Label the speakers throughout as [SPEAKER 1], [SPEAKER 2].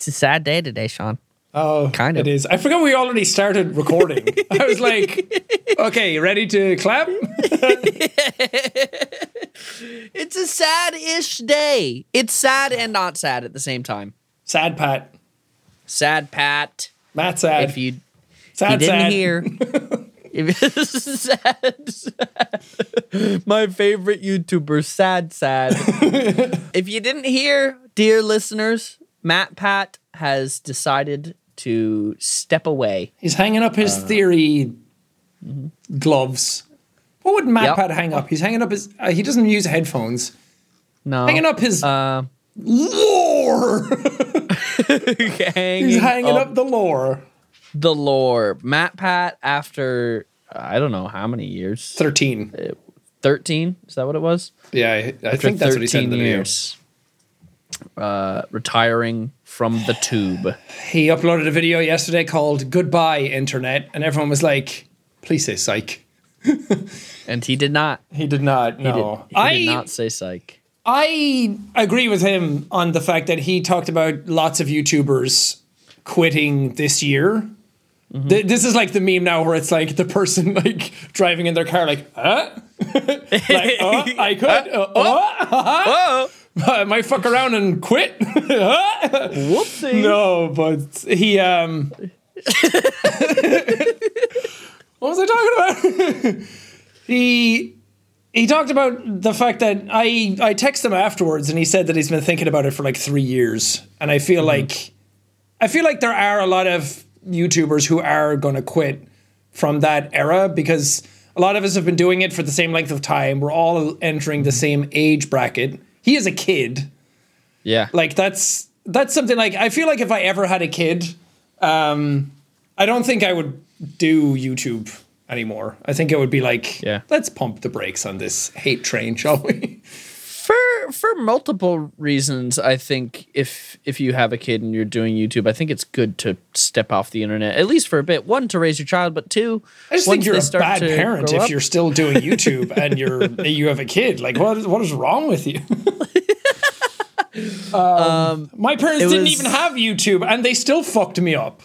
[SPEAKER 1] It's a sad day today, Sean.
[SPEAKER 2] Oh,
[SPEAKER 1] Kind of.
[SPEAKER 2] It is. I forgot we already started recording. I was like, okay, ready to clap?
[SPEAKER 1] It's a sad-ish day. It's sad and not sad at the same time.
[SPEAKER 2] Sad Pat.
[SPEAKER 1] Sad Pat.
[SPEAKER 2] Matt sad.
[SPEAKER 1] If you
[SPEAKER 2] sad,
[SPEAKER 1] he didn't
[SPEAKER 2] sad.
[SPEAKER 1] hear. If- sad, sad. My favorite YouTuber, sad, sad. if you didn't hear, dear listeners, Matt Pat has decided to step away.
[SPEAKER 2] He's hanging up
[SPEAKER 1] Uh,
[SPEAKER 2] his theory
[SPEAKER 1] mm-hmm.
[SPEAKER 2] gloves. What would Matt
[SPEAKER 1] Yep.
[SPEAKER 2] Pat hang up? He's hanging up his. Uh, he doesn't use headphones.
[SPEAKER 1] No,
[SPEAKER 2] Hanging up his
[SPEAKER 1] Uh,
[SPEAKER 2] lore.
[SPEAKER 1] hanging
[SPEAKER 2] He's hanging
[SPEAKER 1] up
[SPEAKER 2] up the lore.
[SPEAKER 1] the lore. Matt Pat, after I don't know how many years,
[SPEAKER 2] Thirteen.
[SPEAKER 1] thirteen. Is that what it was?
[SPEAKER 2] Yeah, I, I think that's what he said in the video.
[SPEAKER 1] Years. Uh, retiring from the tube.
[SPEAKER 2] He uploaded a video yesterday called "Goodbye Internet," and everyone was like, "Please say psych."
[SPEAKER 1] And he did not.
[SPEAKER 2] He did not.
[SPEAKER 1] He, did,
[SPEAKER 2] no,
[SPEAKER 1] he
[SPEAKER 2] I
[SPEAKER 1] did not say psych.
[SPEAKER 2] I agree with him on the fact that he talked about lots of YouTubers quitting this year.
[SPEAKER 1] Mm-hmm.
[SPEAKER 2] Th- this is like the meme now where it's like the person like driving in their car like, huh? like, oh, I could. Uh, oh,
[SPEAKER 1] Oh,
[SPEAKER 2] I might fuck around and quit.
[SPEAKER 1] whoopsie.
[SPEAKER 2] no, but he um What was I talking about? he he talked about the fact that I I texted him afterwards and he said that he's been thinking about it for like 3 years and I feel like I feel like there are a lot of YouTubers who are going to quit from that era because a lot of us have been doing it for the same length of time. We're all entering the same age bracket. He is a kid
[SPEAKER 1] Yeah.
[SPEAKER 2] like that's that's something like I feel like if I ever had a kid, um, I don't think I would do YouTube anymore. I think it would be like,
[SPEAKER 1] Yeah.
[SPEAKER 2] let's pump the brakes on this hate train, shall we?
[SPEAKER 1] for for multiple reasons, I think if if you have a kid and you're doing YouTube, I think it's good to step off the internet at least for a bit. One to raise your child, but two,
[SPEAKER 2] I just think you're a bad parent if
[SPEAKER 1] up-
[SPEAKER 2] you're still doing YouTube and you're you have a kid. Like what is what is wrong with you? um, my parents didn't
[SPEAKER 1] was-
[SPEAKER 2] even have YouTube and they still fucked me up.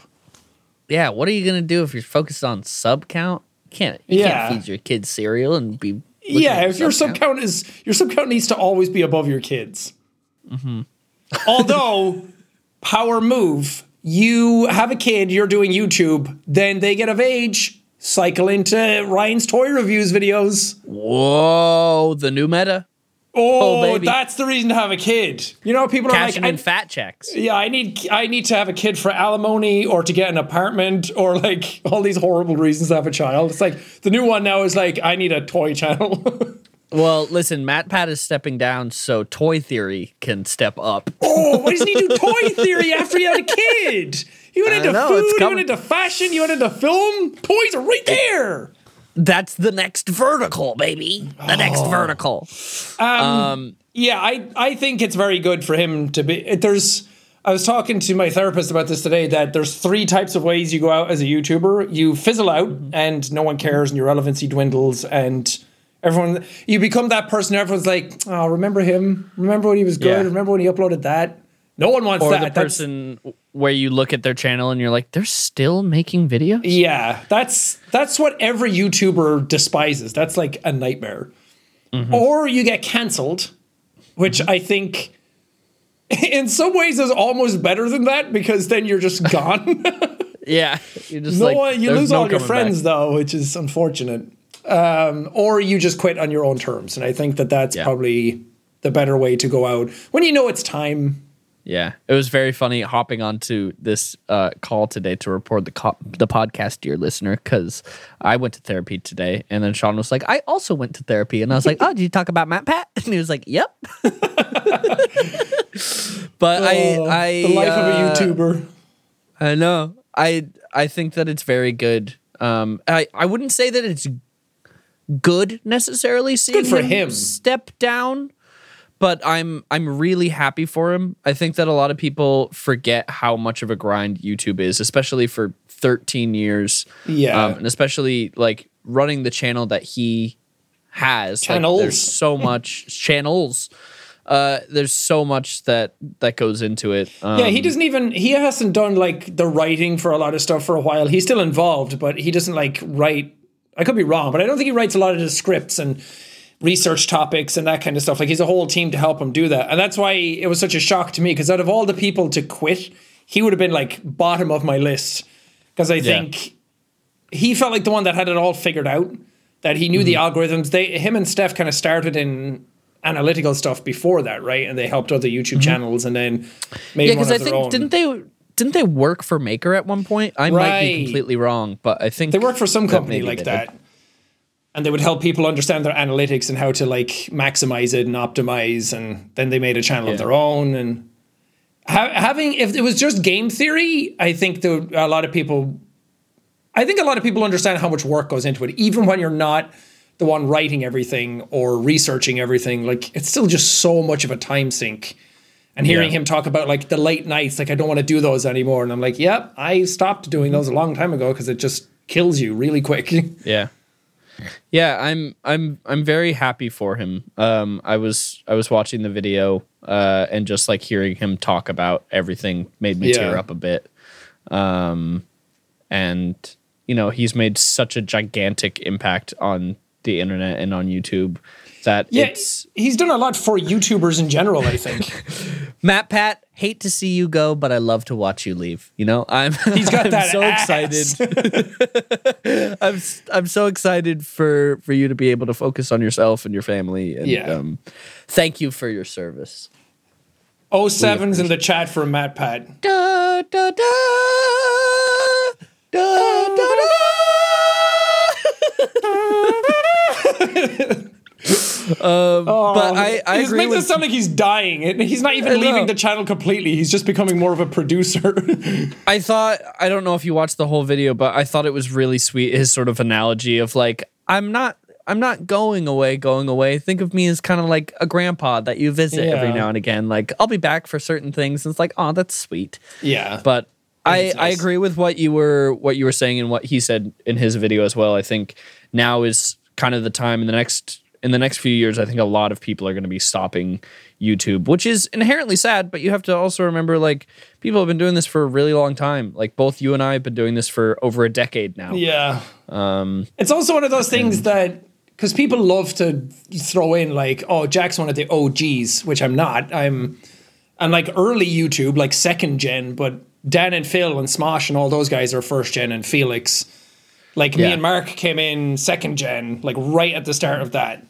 [SPEAKER 1] Yeah, what are you gonna do if you're focused on sub count? You can't you
[SPEAKER 2] Yeah.
[SPEAKER 1] can't feed your kids cereal and be
[SPEAKER 2] yeah, if your
[SPEAKER 1] sub
[SPEAKER 2] sub count is your sub count needs to always be above your kids.
[SPEAKER 1] Mm-hmm.
[SPEAKER 2] Although, power move, you have a kid, you're doing YouTube, then they get of age, cycle into Ryan's toy reviews videos.
[SPEAKER 1] Whoa, the new meta.
[SPEAKER 2] Oh, oh,
[SPEAKER 1] baby.
[SPEAKER 2] that's the reason to have a kid. You know, people are
[SPEAKER 1] Cashing
[SPEAKER 2] like,
[SPEAKER 1] in
[SPEAKER 2] I,
[SPEAKER 1] fat checks.
[SPEAKER 2] yeah, I need, I need to have a kid for alimony or to get an apartment or like all these horrible reasons to have a child. It's like the new one now is like, I need a toy channel.
[SPEAKER 1] Well, listen, Matt Pat is stepping down, so Toy Theory can step up.
[SPEAKER 2] Oh, why doesn't he do toy theory after he had a kid? He went into
[SPEAKER 1] know,
[SPEAKER 2] food, he went into fashion, he went into film. Toys are right there.
[SPEAKER 1] That's the next vertical, baby. The next
[SPEAKER 2] Oh.
[SPEAKER 1] vertical.
[SPEAKER 2] Um, um, yeah, I, I think it's very good for him to be. There's, I was talking to my therapist about this today that there's three types of ways you go out as a YouTuber. You fizzle out and no one cares and your relevancy dwindles and everyone, you become that person. Everyone's like, oh, remember him? Remember when he was good?
[SPEAKER 1] Yeah.
[SPEAKER 2] Remember when he uploaded that? No one wants
[SPEAKER 1] Or
[SPEAKER 2] that.
[SPEAKER 1] the
[SPEAKER 2] That's-
[SPEAKER 1] person where you look at their channel and you're like, they're still making videos?
[SPEAKER 2] Yeah, that's that's what every YouTuber despises. That's like a nightmare. Mm-hmm. Or you get canceled, which mm-hmm. I think in some ways is almost better than that because then you're just gone.
[SPEAKER 1] Yeah. You're just
[SPEAKER 2] no
[SPEAKER 1] like,
[SPEAKER 2] one, you lose
[SPEAKER 1] no
[SPEAKER 2] all your friends
[SPEAKER 1] back.
[SPEAKER 2] though, which is unfortunate. Um, or you just quit on your own terms, and I think that that's
[SPEAKER 1] Yeah.
[SPEAKER 2] probably the better way to go out when you know it's time.
[SPEAKER 1] Yeah. It was very funny hopping onto this uh, call today to report the co- the podcast, dear listener, because I went to therapy today. And then Sean was like, I also went to therapy. And I was like, oh, did you talk about Matt Pat? And he was like, yep. but I,
[SPEAKER 2] Oh,
[SPEAKER 1] I,
[SPEAKER 2] the life
[SPEAKER 1] uh,
[SPEAKER 2] of a YouTuber.
[SPEAKER 1] I know. I I think that it's very good. Um, I I wouldn't say that it's good necessarily. Seeing
[SPEAKER 2] good for him.
[SPEAKER 1] step down, but I'm I'm really happy for him. I think that a lot of people forget how much of a grind YouTube is, especially for 13 years.
[SPEAKER 2] Yeah.
[SPEAKER 1] um, and especially like running the channel that he has. Like,
[SPEAKER 2] Channels.
[SPEAKER 1] there's so much channels. Uh, there's so much that that goes into it. Um,
[SPEAKER 2] Yeah, he doesn't even he hasn't done like the writing for a lot of stuff for a while. He's still involved, but he doesn't like write. I could be wrong, but I don't think he writes a lot of the scripts and research topics and that kind of stuff. Like he's a whole team to help him do that, and that's why it was such a shock to me. Because out of all the people to quit, he would have been like bottom of my list. Because I think he felt like the one that had it all figured out. That he knew the
[SPEAKER 1] Mm-hmm.
[SPEAKER 2] algorithms. They him and Steph kind of started in analytical stuff before that, right? And they helped other YouTube channels, and then made
[SPEAKER 1] Mm-hmm. yeah, because I think
[SPEAKER 2] own.
[SPEAKER 1] didn't they didn't they work for Maker at one point? I might be completely wrong, but I think
[SPEAKER 2] They worked for some company like
[SPEAKER 1] they
[SPEAKER 2] that. And they would help people understand their analytics and how to like maximize it and optimize. And then they made a channel
[SPEAKER 1] Yeah.
[SPEAKER 2] of their own. And ha- having, if it was just game theory, I think would, a lot of people, I think a lot of people understand how much work goes into it, even when you're not the one writing everything or researching everything. Like it's still just so much of a time sink. And hearing
[SPEAKER 1] Yeah.
[SPEAKER 2] him talk about like the late nights, like I don't want to do those anymore. And I'm like, yep, I stopped doing those a long time ago because it just kills you really quick.
[SPEAKER 1] Yeah. Yeah, I'm I'm I'm very happy for him. Um I was I was watching the video uh and just like hearing him talk about everything made me tear up a bit. Um and you know, he's made such a gigantic impact on the internet and on YouTube that
[SPEAKER 2] Yeah,
[SPEAKER 1] it's
[SPEAKER 2] he's done a lot for YouTubers in general. I think
[SPEAKER 1] Matt Pat, hate to see you go, but I love to watch you leave. You know, I'm
[SPEAKER 2] he's got
[SPEAKER 1] I'm
[SPEAKER 2] that.
[SPEAKER 1] so
[SPEAKER 2] ass.
[SPEAKER 1] excited. I'm I'm so excited for for you to be able to focus on yourself and your family. And
[SPEAKER 2] Yeah.
[SPEAKER 1] um, thank you for your service.
[SPEAKER 2] Oh, sevens in the chat for Matt Pat.
[SPEAKER 1] Da, da, da, da, da, da. Um, but I, I agree
[SPEAKER 2] makes it sound like he's dying. and He's not even leaving the channel completely. He's just becoming more of a producer.
[SPEAKER 1] I thought I don't know if you watched the whole video, but I thought it was really sweet his sort of analogy of like I'm not I'm not going away, going away. Think of me as kind of like a grandpa that you visit every now and again. Like I'll be back for certain things. And it's like, oh, that's sweet.
[SPEAKER 2] yeah,
[SPEAKER 1] But I,
[SPEAKER 2] it's
[SPEAKER 1] I agree with what you were what you were saying and what he said in his video as well. I think now is kind of the time in the next in the next few years. I think a lot of people are going to be stopping YouTube, which is inherently sad. But you have to also remember, like people have been doing this for a really long time. Like both you and I have been doing this for over a decade now.
[SPEAKER 2] yeah. Um, it's also one of those things that because people love to throw in like, oh, Jack's one of the OGs, which I'm not. I'm I'm like early YouTube, like second gen, but Dan and Phil and Smosh and all those guys are first gen, and Felix. Like me and Mark came in second gen, like right at the start of that.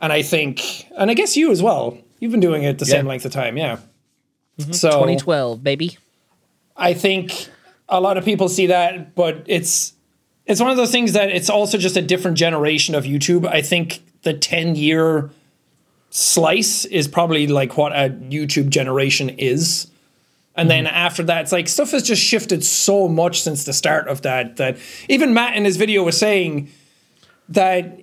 [SPEAKER 2] And I think, and I guess you as well. You've been doing it the same length of time, yeah. Mm-hmm. So
[SPEAKER 1] 2012, baby.
[SPEAKER 2] I think a lot of people see that, but it's it's one of those things that it's also just a different generation of YouTube. I think the 10 year slice is probably like what a YouTube generation is. And then mm-hmm. after that, it's like stuff has just shifted so much since the start of that that even Matt in his video was saying that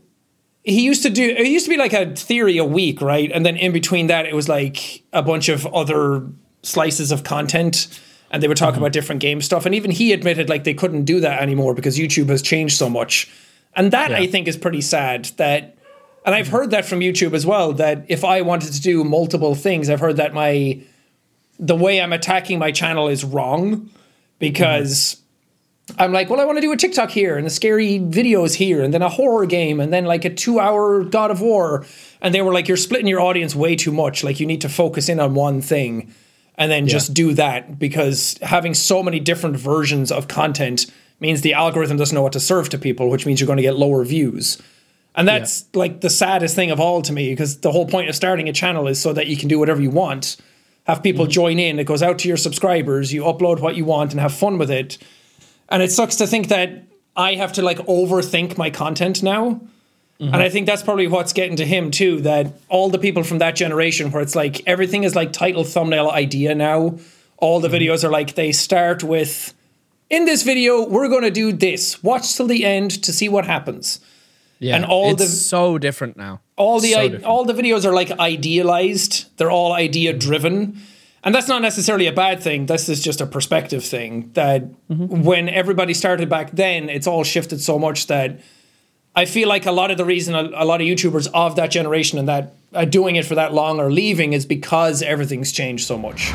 [SPEAKER 2] he used to do it used to be like a theory a week, right? And then in between that, it was like a bunch of other slices of content, and they would talk mm-hmm. about different game stuff. And even he admitted like they couldn't do that anymore because YouTube has changed so much. And that I think is pretty sad. That, and I've heard that from YouTube as well. That if I wanted to do multiple things, I've heard that my the way I'm attacking my channel is wrong because. Mm-hmm. I'm like, well, I want to do a TikTok here and a scary videos here and then a horror game and then like a two hour God of War. And they were like, you're splitting your audience way too much. Like, you need to focus in on one thing and then just do that because having so many different versions of content means the algorithm doesn't know what to serve to people, which means you're going to get lower views. And that's like the saddest thing of all to me because the whole point of starting a channel is so that you can do whatever you want, have people mm-hmm. join in, it goes out to your subscribers, you upload what you want and have fun with it. And it sucks to think that I have to like overthink my content now. And I think that's probably what's getting to him too. That all the people from that generation, where it's like everything is like title, thumbnail, idea now. All the videos are like they start with, in this video, we're going to do this. Watch till the end to see what happens.
[SPEAKER 1] Yeah,
[SPEAKER 2] And all
[SPEAKER 1] it's
[SPEAKER 2] the-
[SPEAKER 1] so different now.
[SPEAKER 2] All the
[SPEAKER 1] So
[SPEAKER 2] I- all the videos are like idealized. They're all idea driven. And that's not necessarily a bad thing. This is just a perspective thing that
[SPEAKER 1] Mm-hmm.
[SPEAKER 2] when everybody started back then, it's all shifted so much that I feel like a lot of the reason a, a lot of YouTubers of that generation and that uh, doing it for that long or leaving is because everything's changed so much.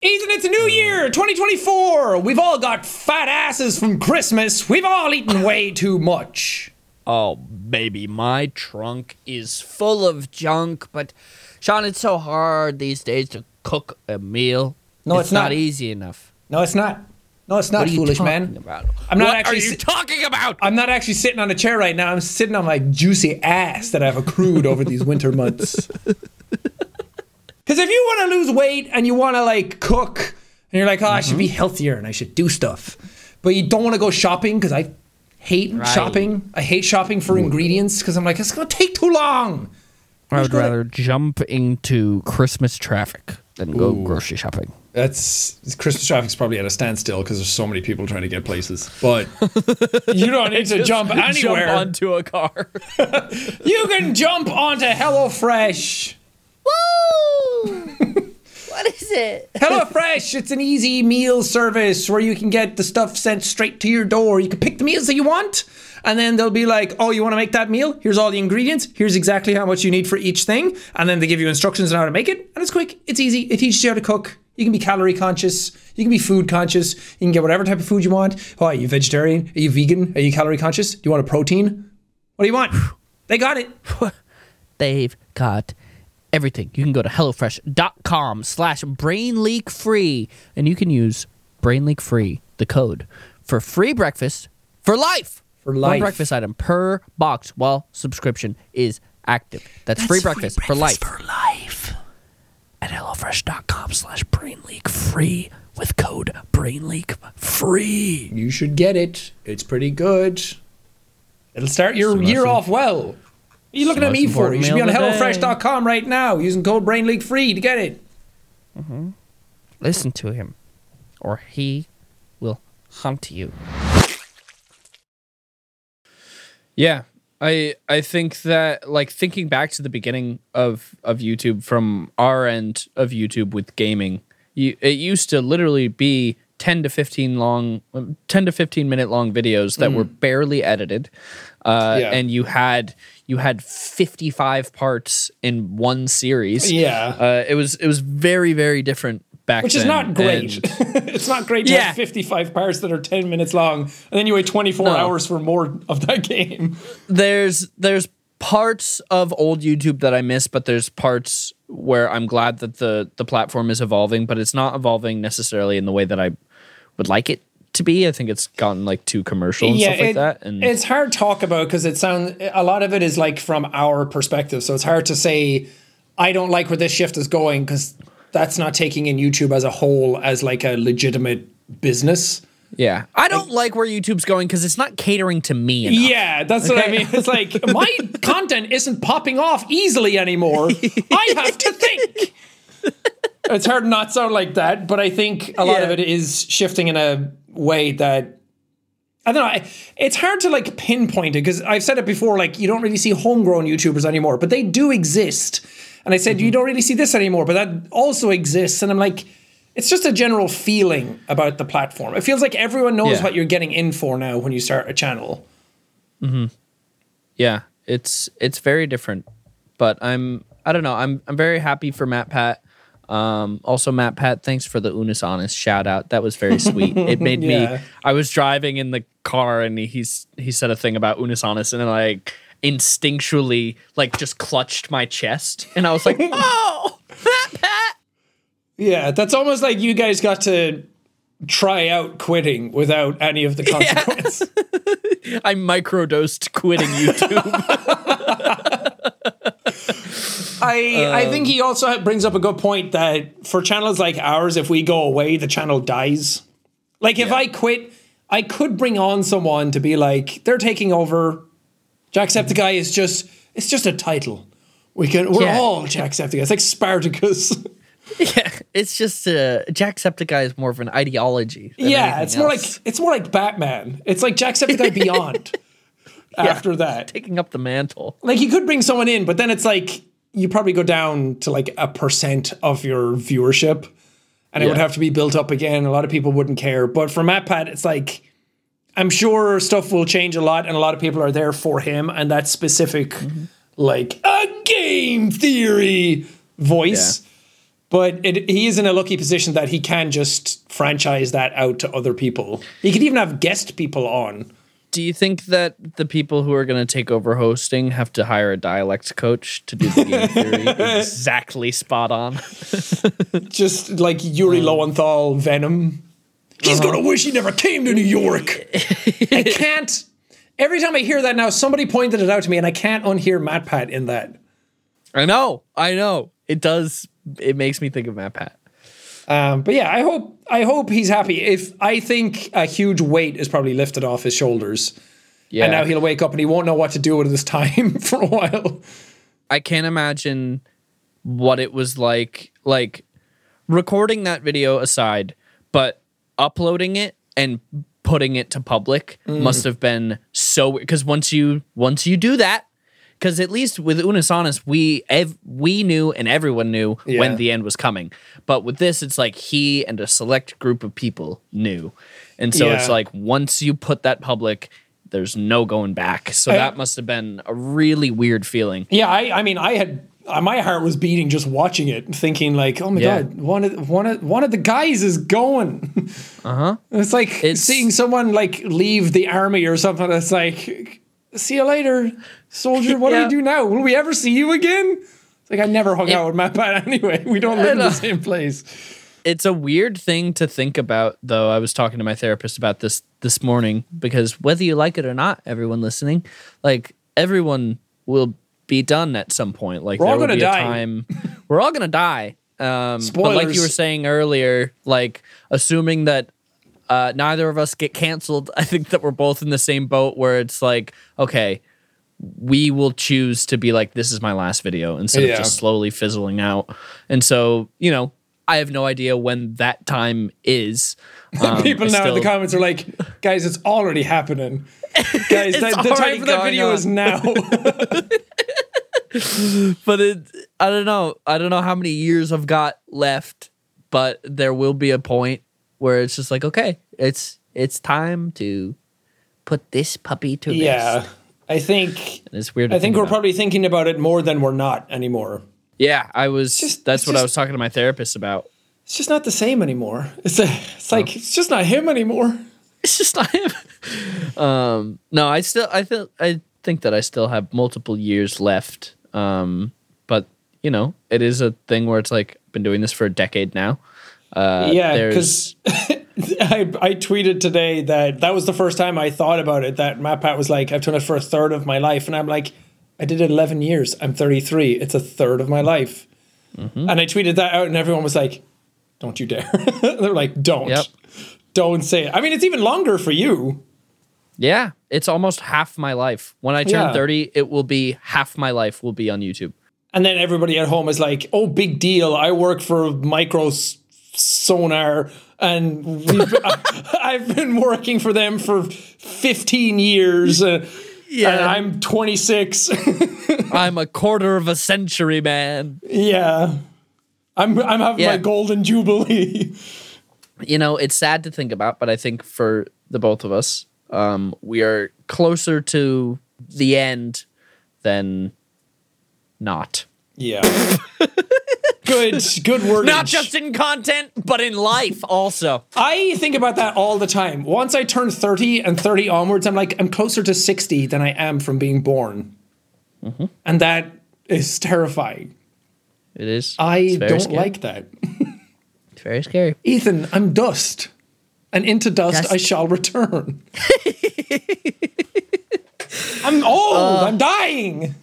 [SPEAKER 2] Ethan, it's a new year, 2024. We've all got fat asses from Christmas. We've all eaten way too much.
[SPEAKER 1] Oh, baby, my trunk is full of junk, but Sean, it's so hard these days to cook a meal.
[SPEAKER 2] No, it's
[SPEAKER 1] not.
[SPEAKER 2] not.
[SPEAKER 1] easy enough.
[SPEAKER 2] No, it's not. No, it's not
[SPEAKER 1] What are you
[SPEAKER 2] foolish,
[SPEAKER 1] talking
[SPEAKER 2] man.
[SPEAKER 1] About?
[SPEAKER 2] I'm not
[SPEAKER 1] what
[SPEAKER 2] actually
[SPEAKER 1] are you
[SPEAKER 2] si-
[SPEAKER 1] talking about?
[SPEAKER 2] I'm not actually sitting on a chair right now. I'm sitting on my juicy ass that I've accrued over these winter months. Because if you want to lose weight and you want to like cook, and you're like, oh, I should be mm-hmm. healthier and I should do stuff, but you don't want to go shopping because I hate
[SPEAKER 1] Right.
[SPEAKER 2] shopping. I hate shopping for ingredients because I'm like, it's gonna take too long.
[SPEAKER 1] I would
[SPEAKER 2] gonna-
[SPEAKER 1] rather jump into Christmas traffic than go grocery shopping.
[SPEAKER 2] That's Christmas traffic's probably at a standstill because there's so many people trying to get places. But you don't need to jump anywhere.
[SPEAKER 1] Jump onto a car.
[SPEAKER 2] you can jump onto HelloFresh.
[SPEAKER 1] Woo! what is it?
[SPEAKER 2] HelloFresh, it's an easy meal service where you can get the stuff sent straight to your door. You can pick the meals that you want, and then they'll be like, "Oh, you want to make that meal? Here's all the ingredients. Here's exactly how much you need for each thing." And then they give you instructions on how to make it, and it's quick. It's easy. It teaches you how to cook. You can be calorie conscious. You can be food conscious. You can get whatever type of food you want. Oh, are you vegetarian? Are you vegan? Are you calorie conscious? Do you want a protein? What do you want? They got it.
[SPEAKER 1] They've got everything. You can go to HelloFresh.com slash BrainLeakFree and you can use BrainLeakFree, the code, for free breakfast for life.
[SPEAKER 2] For
[SPEAKER 1] One breakfast item per box while subscription is active. That's, free, breakfast for life.
[SPEAKER 2] For life.
[SPEAKER 1] At HelloFresh.com slash BrainLeakFree with code BrainLeakFree.
[SPEAKER 2] You should get it. It's pretty good. It'll start your
[SPEAKER 1] So
[SPEAKER 2] year off well. What are you looking
[SPEAKER 1] so
[SPEAKER 2] at me for? You should be on. HelloFresh.com right now using code BrainLeakFree to get it.
[SPEAKER 1] Listen to him, or he will hunt you. Yeah, I I think that like thinking back to the beginning of of YouTube from our end of YouTube with gaming, you, it used to literally be 10 to 15 long 10 to 15 minute long videos that were barely edited uh,
[SPEAKER 2] Yeah.
[SPEAKER 1] and you had you had 55 parts in one series
[SPEAKER 2] Yeah.
[SPEAKER 1] uh, it was it was very very different back
[SPEAKER 2] Which is
[SPEAKER 1] then,
[SPEAKER 2] not great. it's not great to
[SPEAKER 1] Yeah.
[SPEAKER 2] have 55 parts that are 10 minutes long and then you wait 24
[SPEAKER 1] No.
[SPEAKER 2] hours for more of that game.
[SPEAKER 1] there's there's parts of old YouTube that I miss, but there's parts where I'm glad that the the platform is evolving, but it's not evolving necessarily in the way that I would like it to be. I think it's gotten like too commercial and stuff like
[SPEAKER 2] it-
[SPEAKER 1] that. And
[SPEAKER 2] it's hard to talk about because it sounds a lot of it is like from our perspective. So it's hard to say I don't like where this shift is going because that's not taking in YouTube as a whole as like a legitimate business.
[SPEAKER 1] yeah, I don't like where YouTube's going because it's not catering to me. Enough.
[SPEAKER 2] Yeah, that's what I mean. It's like my content isn't popping off easily anymore. I have to think. It's hard to not sound like that, but I think a lot of it is shifting in a way that I don't know. I- It's hard to like pinpoint it because I've said it before. Like you don't really see homegrown YouTubers anymore, but they do exist. And I said
[SPEAKER 1] Mm-hmm.
[SPEAKER 2] you don't really see this anymore, but that also exists. And I'm like, it's just a general feeling about the platform. It feels like everyone knows
[SPEAKER 1] Yeah.
[SPEAKER 2] what you're getting in for now when you start a channel. Hmm.
[SPEAKER 1] yeah it's it's very different but i'm i don't know i'm i'm very happy for matt pat um also matt pat thanks for the Unus Annus shout out that was very sweet it made
[SPEAKER 2] Yeah.
[SPEAKER 1] me i was driving in the car and he's he said a thing about Unus Annus and like instinctually like just clutched my chest and i was like oh matt pat
[SPEAKER 2] Yeah, that's almost like you guys got to try out quitting without any of the consequence.
[SPEAKER 1] i microdosed quitting youtube
[SPEAKER 2] I I think he also brings up a good point that for channels like ours, if we go away, the channel dies. Like if I quit, I could bring on someone to be like, they're taking over. Jacksepticeye is just it's just a title. We can we're
[SPEAKER 1] Yeah.
[SPEAKER 2] all Jacksepticeye. It's like Spartacus.
[SPEAKER 1] yeah it's just uh jacksepticeye is more of an ideology
[SPEAKER 2] yeah, it's more
[SPEAKER 1] else.
[SPEAKER 2] like it's more like Batman. It's like Jacksepticeye Beyond. After that,
[SPEAKER 1] taking up the mantle
[SPEAKER 2] like you could bring someone in, but then it's like you probably go down to like a percent of your viewership, and it would have to be built up again. A lot of people wouldn't care, but for MatPat, it's like I'm sure stuff will change a lot, and a lot of people are there for him and that specific mm-hmm. like a game theory voice. But it, he is in a lucky position that he can just franchise that out to other people. He could even have guest people on.
[SPEAKER 1] Do you think that the people who are going to take over hosting have to hire a dialect coach to do the game theory exactly spot on?
[SPEAKER 2] Just like Yuri um, Lowenthal Venom. He's gonna wish he never came to New York. I can't. Every time I hear that now, somebody pointed it out to me, and I can't unhear Matt Pat in that.
[SPEAKER 1] I know, I know. It does. It makes me think of Matt Pat.
[SPEAKER 2] Um, but yeah, I hope I hope he's happy. If I think a huge weight is probably lifted off his shoulders,
[SPEAKER 1] Yeah,
[SPEAKER 2] and now he'll wake up and he won't know what to do with his time for a while.
[SPEAKER 1] I can't imagine what it was like like recording that video aside, but uploading it and putting it to public mm. must have been so because once you once you do that because at least with Unus Annus, we ev- we knew and everyone knew
[SPEAKER 2] Yeah.
[SPEAKER 1] when the end was coming. But with this, it's like he and a select group of people knew, and so it's like once you put that public, there's no going back. So
[SPEAKER 2] I-
[SPEAKER 1] that must have been a really weird feeling.
[SPEAKER 2] Yeah, I, I mean, I had my heart was beating just watching it, thinking like, oh my
[SPEAKER 1] Yeah.
[SPEAKER 2] god, one of one of one of the guys is going. Uh huh. It's like.
[SPEAKER 1] It's-
[SPEAKER 2] seeing someone like leave the army or something. It's like, see you later, soldier. What do we do now? Will we ever see you again? It's like I never hung out with my Pat anyway. We don't live in the same place.
[SPEAKER 1] it's a weird thing to think about though i was talking to my therapist about this this morning because whether you like it or not everyone listening like everyone will be done at some point like
[SPEAKER 2] We're all gonna
[SPEAKER 1] be
[SPEAKER 2] die.
[SPEAKER 1] a time we're all gonna die um but like you were saying earlier like assuming that uh, neither of us get canceled i think that we're both in the same boat where it's like okay we will choose to be like this is my last video instead
[SPEAKER 2] Yeah.
[SPEAKER 1] of just slowly fizzling out and so you know i have no idea when that time is Um,
[SPEAKER 2] People now in the comments are like, guys, it's already happening. Guys, the, the time for that video
[SPEAKER 1] on.
[SPEAKER 2] is now.
[SPEAKER 1] but it i don't know i don't know how many years i've got left but there will be a point where it's just like okay it's it's time to put this puppy to rest. yeah.
[SPEAKER 2] I think
[SPEAKER 1] And it's weird
[SPEAKER 2] I think we're
[SPEAKER 1] about.
[SPEAKER 2] probably thinking about it more than we're not anymore.
[SPEAKER 1] yeah i was
[SPEAKER 2] just-
[SPEAKER 1] that's what i was talking to my therapist about
[SPEAKER 2] It's just not the same anymore. It's a, it's like it's just not him anymore.
[SPEAKER 1] it's just not him. um, no, I still, I feel, I think that I still have multiple years left. Um, but you know, it is a thing where it's like I've been doing this for a decade now. Uh,
[SPEAKER 2] yeah, because I I tweeted today that that was the first time I thought about it. That Matt Pat was like, I've done it for a third of my life, and I'm like, I did it 11 years. I'm 33. It's a third of my life.
[SPEAKER 1] Mm-hmm.
[SPEAKER 2] And I tweeted that out, and everyone was like, Don't you dare! They're like, Don't,
[SPEAKER 1] Yep.
[SPEAKER 2] don't say it. I mean, it's even longer for you.
[SPEAKER 1] Yeah, it's almost half my life. When I turn
[SPEAKER 2] Yeah.
[SPEAKER 1] thirty, it will be half my life will be on YouTube.
[SPEAKER 2] And then everybody at home is like, "Oh, big deal! I work for Micro Sonar, and I've been working for them for 15 years, uh, and I'm 26.
[SPEAKER 1] I'm a quarter of a century man.
[SPEAKER 2] yeah, I'm I'm having
[SPEAKER 1] Yeah.
[SPEAKER 2] my golden jubilee.
[SPEAKER 1] you know, it's sad to think about, but I think for the both of us, um, we are closer to the end than not.
[SPEAKER 2] yeah, good good word.
[SPEAKER 1] Not just in content, but in life also.
[SPEAKER 2] I think about that all the time. Once I turn 30 and 30 onwards, I'm like, I'm closer to 60 than I am from being born.
[SPEAKER 1] Mm-hmm.
[SPEAKER 2] And that is terrifying.
[SPEAKER 1] It is.
[SPEAKER 2] I don't
[SPEAKER 1] scary.
[SPEAKER 2] like that.
[SPEAKER 1] It's very scary.
[SPEAKER 2] Ethan, I'm dust. And into dust,
[SPEAKER 1] Dust.
[SPEAKER 2] I shall return. I'm old.
[SPEAKER 1] Uh.
[SPEAKER 2] I'm dying.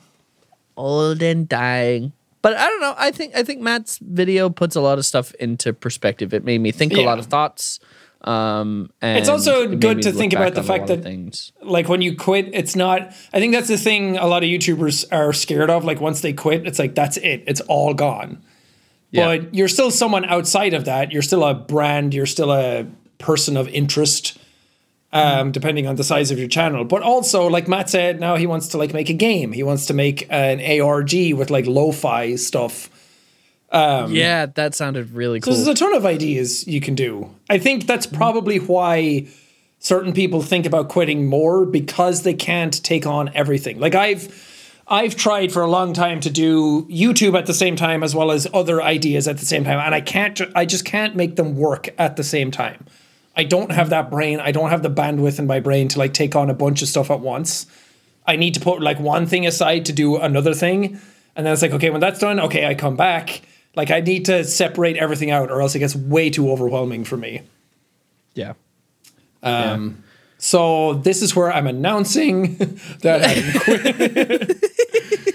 [SPEAKER 1] Old and dying. But I don't know. I think I think Matt's video puts a lot of stuff into perspective. It made me think a lot of thoughts. Um, and
[SPEAKER 2] It's also
[SPEAKER 1] it
[SPEAKER 2] good to think about the fact that-
[SPEAKER 1] things.
[SPEAKER 2] Like when you quit, it's not. I think that's the thing a lot of YouTubers are scared of. Like once they quit, it's like, that's it. It's all gone.
[SPEAKER 1] Yeah.
[SPEAKER 2] But you're still someone outside of that. You're still a brand. You're still a person of interest, um, depending on the size of your channel. But also, like Matt said, now he wants to like make a game. He wants to make an ARG with like lo-fi stuff.
[SPEAKER 1] yeah, that sounded really cool.
[SPEAKER 2] So there's a ton of ideas you can do. I think that's probably why certain people think about quitting more because they can't take on everything. Like I've I've tried for a long time to do YouTube at the same time as well as other ideas at the same time, and I can't. I just can't make them work at the same time. I don't have that brain. I don't have the bandwidth in my brain to like take on a bunch of stuff at once. I need to put like one thing aside to do another thing, and then it's like, okay, when that's done, okay, I come back. Like I need to separate everything out, or else it gets way too overwhelming for me.
[SPEAKER 1] Yeah.
[SPEAKER 2] um So this is where I'm announcing that I'm quit.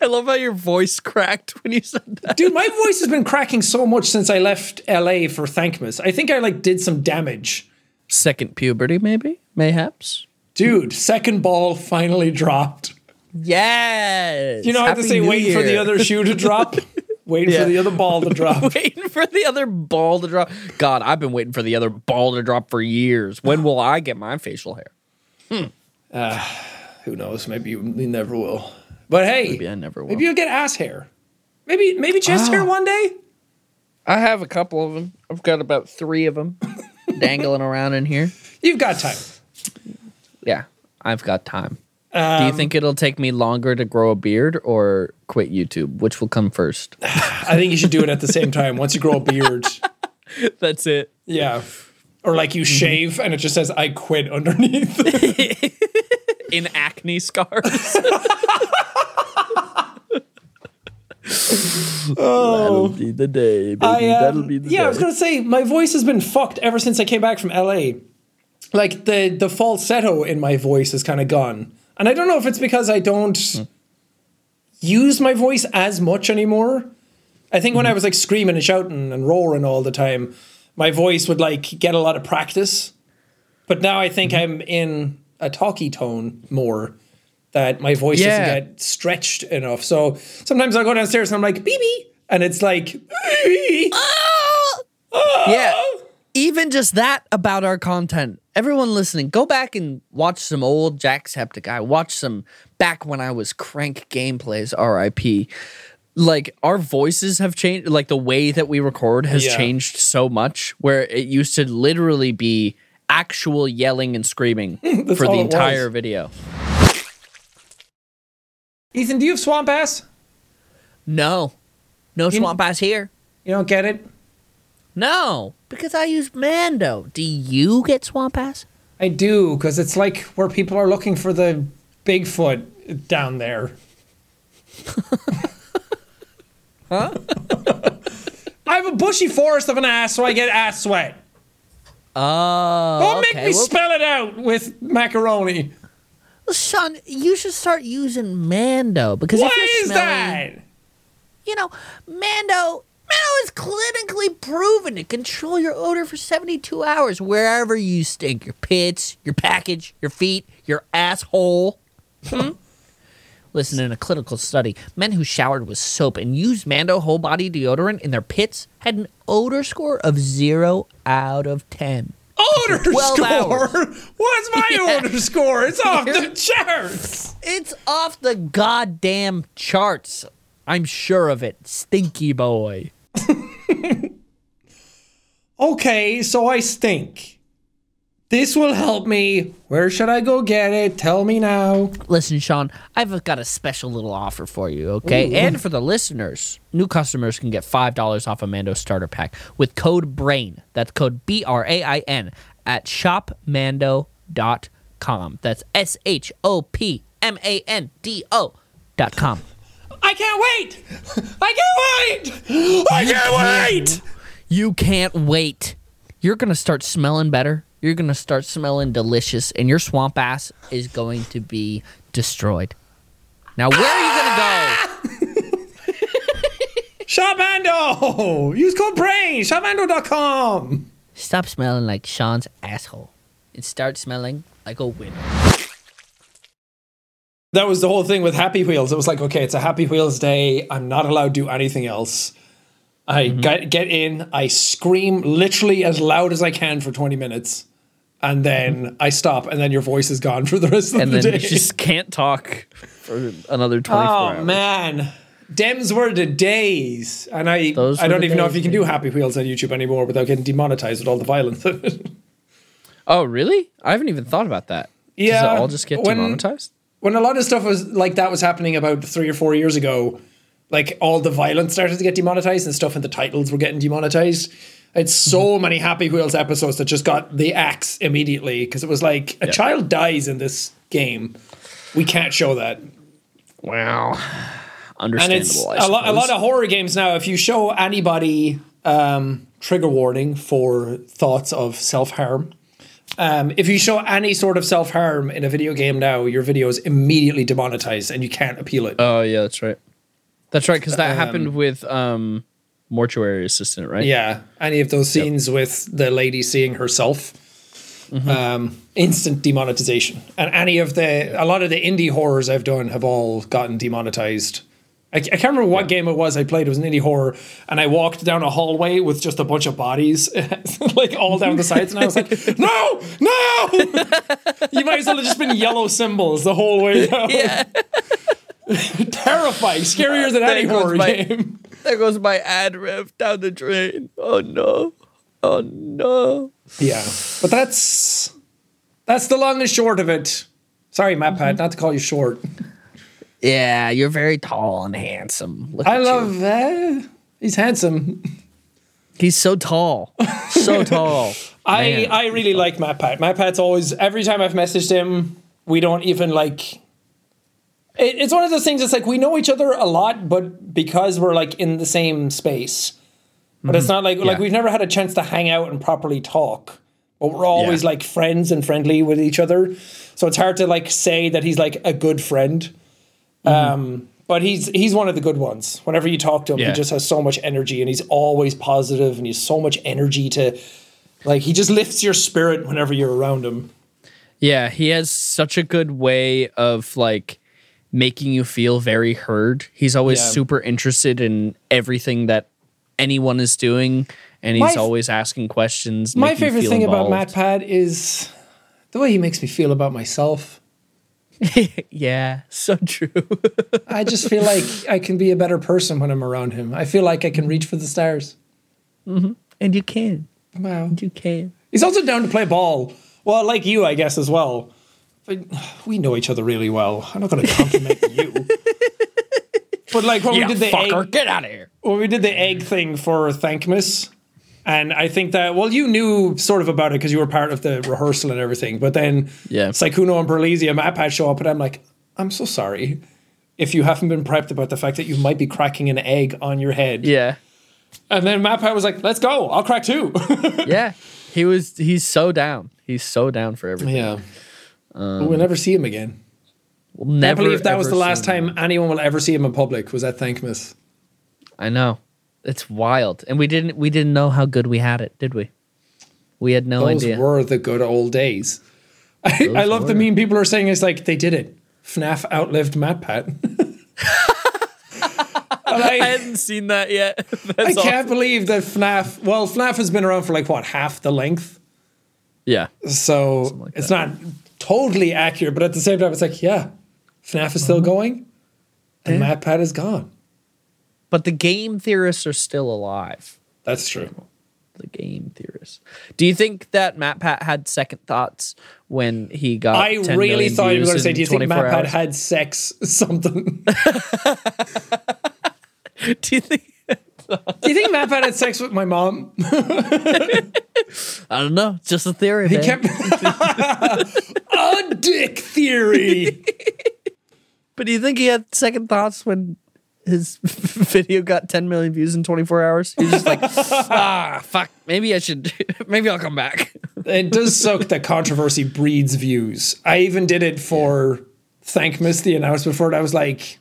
[SPEAKER 1] I love how your voice cracked when you said that.
[SPEAKER 2] Dude, my voice has been cracking so much since I left LA for Thankmas. I think I like did some damage.
[SPEAKER 1] Second puberty, maybe? Mayhaps?
[SPEAKER 2] Dude, second ball finally dropped.
[SPEAKER 1] Yes.
[SPEAKER 2] You know how to
[SPEAKER 1] Happy
[SPEAKER 2] say
[SPEAKER 1] New
[SPEAKER 2] waiting for the other shoe to drop? waiting
[SPEAKER 1] Yeah.
[SPEAKER 2] for the other ball to drop.
[SPEAKER 1] waiting for the other ball to drop. God, I've been waiting for the other ball to drop for years. When will I get my facial hair? Hmm.
[SPEAKER 2] Who knows? Maybe you never will. But hey,
[SPEAKER 1] Maybe I never will.
[SPEAKER 2] maybe you'll get ass hair. Maybe maybe chest
[SPEAKER 1] Ah.
[SPEAKER 2] hair one day.
[SPEAKER 1] I have a couple of them. I've got about three of them dangling around in here.
[SPEAKER 2] You've got time.
[SPEAKER 1] Yeah, I've got time. Do you think it'll take me longer to grow a beard or quit YouTube? Which will come first?
[SPEAKER 2] I think you should do it at the same time. Once you grow a beard,
[SPEAKER 1] That's it.
[SPEAKER 2] yeah. Or like you shave and it just says "I quit" underneath.
[SPEAKER 1] In acne scars. oh, That'll be the day, baby.
[SPEAKER 2] I, um,
[SPEAKER 1] That'll be the day.
[SPEAKER 2] yeah,
[SPEAKER 1] day.
[SPEAKER 2] I was gonna say my voice has been fucked ever since I came back from LA. Like the the falsetto in my voice is kind of gone, and I don't know if it's because I don't
[SPEAKER 1] Hmm.
[SPEAKER 2] use my voice as much anymore. I think
[SPEAKER 1] Hmm.
[SPEAKER 2] when I was like screaming and shouting and roaring all the time, my voice would like get a lot of practice. But now I think I'm in a talky tone more. That my voice
[SPEAKER 1] Yeah.
[SPEAKER 2] doesn't get stretched enough. So sometimes I go downstairs and I'm like, BB. And it's like, BB. Ah! Ah!
[SPEAKER 1] Yeah. Even just that about our content. Everyone listening, go back and watch some old Jacksepticeye. Watch some back when I was CrankGameplays, RIP. Like our voices have changed, like the way that we record has
[SPEAKER 2] Yeah.
[SPEAKER 1] changed so much where it used to literally be actual yelling and screaming for the
[SPEAKER 2] it was.
[SPEAKER 1] entire video.
[SPEAKER 2] Ethan, do you have swamp ass?
[SPEAKER 1] No. No swamp ass here.
[SPEAKER 2] You don't get it?
[SPEAKER 1] No, because I use Mando. Do you get swamp ass?
[SPEAKER 2] I do, because it's like where people are looking for the Bigfoot down there. huh? I have a bushy forest of an ass, so I get ass sweat.
[SPEAKER 1] Oh,
[SPEAKER 2] Don't
[SPEAKER 1] okay.
[SPEAKER 2] make me
[SPEAKER 1] well-
[SPEAKER 2] spell it out with macaroni.
[SPEAKER 1] Well, Sean, you should start using Mando because
[SPEAKER 2] Why
[SPEAKER 1] if you're
[SPEAKER 2] is
[SPEAKER 1] smelling,
[SPEAKER 2] that?
[SPEAKER 1] you know, Mando, Mando is clinically proven to control your odor for 72 hours wherever you stink. Your pits, your package, your feet, your asshole. Hmm? Listen, in a clinical study, men who showered with soap and used Mando whole body deodorant in their pits had an odor score of 0 out of 10.
[SPEAKER 2] Odor score?
[SPEAKER 1] hours.
[SPEAKER 2] What's my
[SPEAKER 1] Yeah.
[SPEAKER 2] odor score? It's off the charts.
[SPEAKER 1] It's off the goddamn charts. I'm sure of it. Stinky boy.
[SPEAKER 2] Okay, so I stink. This will help me. Where should I go get it? Tell me now.
[SPEAKER 1] Listen, Sean, I've got a special little offer for you, okay? And for the listeners, new customers can get $5 off a Mando starter pack with code BRAIN. That's code B R A I N at shopmando.com. That's S H O P M A N D O dot com.
[SPEAKER 2] I can't wait. I can't wait. I can't wait.
[SPEAKER 1] You can't wait. You're going to start smelling better. You're going to start smelling delicious, and your swamp ass is going to be destroyed. Now, where are you going to go?
[SPEAKER 2] Shopmando. Use code BRAIN. Shopmando.com.
[SPEAKER 1] Stop smelling like Sean's asshole and start smelling like a winner.
[SPEAKER 2] That was the whole thing with Happy Wheels. It was like, okay, it's a Happy Wheels day. I'm not allowed to do anything else. I
[SPEAKER 1] Mm-hmm.
[SPEAKER 2] get, get in, I scream literally as loud as I can for 20 minutes, and then I stop, and then your voice is gone for the rest of
[SPEAKER 1] Mm-hmm. And
[SPEAKER 2] the
[SPEAKER 1] then
[SPEAKER 2] day.
[SPEAKER 1] you just can't talk for another 24
[SPEAKER 2] oh,
[SPEAKER 1] hours.
[SPEAKER 2] Oh, man. Dems were the days. And I,
[SPEAKER 1] Those
[SPEAKER 2] I don't even know if you can do Happy Wheels on YouTube anymore without getting demonetized with all the violence.
[SPEAKER 1] Oh, really? I haven't even thought about that. Does
[SPEAKER 2] Yeah,
[SPEAKER 1] it all just get
[SPEAKER 2] when-
[SPEAKER 1] demonetized?
[SPEAKER 2] when a lot of stuff was like that was happening about three or four years ago, like all the violence started to get demonetized and stuff in the titles were getting demonetized. It's so
[SPEAKER 1] Mm-hmm.
[SPEAKER 2] many Happy Wheels episodes that just got the axe immediately because it was like a child dies in this game. We can't show that.
[SPEAKER 1] Wow. Understandable.
[SPEAKER 2] And it's
[SPEAKER 1] I
[SPEAKER 2] a lot, a lot of horror games now. If you show anybody um, trigger warning for thoughts of self harm, um, if you show any sort of self harm in a video game now, your video is immediately demonetized and you can't appeal it.
[SPEAKER 1] Oh yeah, that's right. That's right, because that
[SPEAKER 2] Um,
[SPEAKER 1] happened with um, mortuary assistant, right?
[SPEAKER 2] yeah, any of those scenes with the lady seeing herself,
[SPEAKER 1] Mm-hmm.
[SPEAKER 2] um, instant demonetization. And any of the a lot of the indie horrors I've done have all gotten demonetized. I, I can't remember what game it was I played. It was an indie horror, and I walked down a hallway with just a bunch of bodies, like all down the sides, and I was like, "No, no!" you might as well have just been yellow symbols the whole way down.
[SPEAKER 1] Yeah.
[SPEAKER 2] Terrifying, scarier than any horror
[SPEAKER 1] my-
[SPEAKER 2] game.
[SPEAKER 1] There goes my ad rev down the drain. Oh no. Oh no.
[SPEAKER 2] Yeah, but that's that's the long and short of it. Sorry, Matt
[SPEAKER 1] Mm-hmm.
[SPEAKER 2] Pat, not to call you short.
[SPEAKER 1] Yeah, you're very tall and handsome. Look
[SPEAKER 2] I
[SPEAKER 1] at you.
[SPEAKER 2] love uh, he's handsome.
[SPEAKER 1] He's so tall. So tall.
[SPEAKER 2] I
[SPEAKER 1] Man.
[SPEAKER 2] I really like Matt Pat. Matt Pat's always every time I've messaged him, we don't even like. It, it's one of those things. It's like we know each other a lot, but because we're like in the same space, but it's not like like
[SPEAKER 1] Mm-hmm.
[SPEAKER 2] We've never had a chance to hang out and properly talk. But we're always
[SPEAKER 1] Yeah.
[SPEAKER 2] like friends and friendly with each other, so it's hard to like say that he's like a good friend.
[SPEAKER 1] Mm-hmm.
[SPEAKER 2] Um, but he's he's one of the good ones. Whenever you talk to him,
[SPEAKER 1] Yeah.
[SPEAKER 2] he just has so much energy, and he's always positive, and he's so much energy to, like, he just lifts your spirit whenever you're around him.
[SPEAKER 1] Yeah, he has such a good way of like making you feel very heard. He's always
[SPEAKER 2] Yeah.
[SPEAKER 1] super interested in everything that anyone is doing and he's
[SPEAKER 2] My-
[SPEAKER 1] always asking questions.
[SPEAKER 2] My favorite thing about
[SPEAKER 1] involved.
[SPEAKER 2] Matt Pat is the way he makes me feel about myself.
[SPEAKER 1] Yeah, so true.
[SPEAKER 2] I just feel like I can be a better person when I'm around him. I feel like I can reach for the stars. Mm-hmm.
[SPEAKER 1] and you can.
[SPEAKER 2] Wow.
[SPEAKER 1] You can.
[SPEAKER 2] He's also down to play ball. Well, like you, I guess, as well. But we know each other really well. I'm not going to compliment you. But like when
[SPEAKER 1] Yeah,
[SPEAKER 2] we did the
[SPEAKER 1] fucker,
[SPEAKER 2] egg,
[SPEAKER 1] get out of here.
[SPEAKER 2] when we did the egg thing for Thankmas, and I think that well, you knew sort of about it because you were part of the rehearsal and everything. But then,
[SPEAKER 1] Yeah.
[SPEAKER 2] Sykkuno and Berlizzi and show up, and I'm like, I'm so sorry if you haven't been prepped about the fact that you might be cracking an egg on your head.
[SPEAKER 1] Yeah.
[SPEAKER 2] And then Matt Pat was like, "Let's go, I'll crack two.
[SPEAKER 1] Yeah. He was he's so down. He's so down for everything.
[SPEAKER 2] yeah, Um, but we'll never see him again.
[SPEAKER 1] We'll never
[SPEAKER 2] I believe that was the last
[SPEAKER 1] see him.
[SPEAKER 2] time anyone will ever see him in public was at Thankmas.
[SPEAKER 1] I know. It's wild. And we didn't we didn't know how good we had it, did we? We had no
[SPEAKER 2] Those
[SPEAKER 1] idea.
[SPEAKER 2] Those were the good old days. I, I love the meme people are saying it's like they did it. FNAF outlived Matt Pat.
[SPEAKER 1] I
[SPEAKER 2] I,
[SPEAKER 1] hadn't seen that yet.
[SPEAKER 2] I
[SPEAKER 1] That's
[SPEAKER 2] can't believe that FNAF. Well, FNAF has been around for like what half the length,
[SPEAKER 1] Yeah.
[SPEAKER 2] so
[SPEAKER 1] like
[SPEAKER 2] it's not totally accurate. But at the same time, it's like yeah, FNAF is still
[SPEAKER 1] Mm-hmm.
[SPEAKER 2] going, and Matt Pat is gone.
[SPEAKER 1] But the game theorists are still alive.
[SPEAKER 2] That's true.
[SPEAKER 1] The game theorists. Do you think that Matt Pat had second thoughts when he got?
[SPEAKER 2] I
[SPEAKER 1] 10
[SPEAKER 2] really thought you were going to say, "Do you think
[SPEAKER 1] 24
[SPEAKER 2] Matt
[SPEAKER 1] hours?
[SPEAKER 2] had sex something?"
[SPEAKER 1] Do you think?
[SPEAKER 2] Do you think Matt had sex with my mom?
[SPEAKER 1] I don't know. Just a theory.
[SPEAKER 2] He
[SPEAKER 1] man.
[SPEAKER 2] kept a dick theory.
[SPEAKER 1] But do you think he had second thoughts when his video got 10 million views in 24 hours? He's just like, ah, fuck. Maybe I should. Maybe I'll come back.
[SPEAKER 2] it does suck that controversy breeds views. I even did it for Thankmas, the announcement for it. I was like,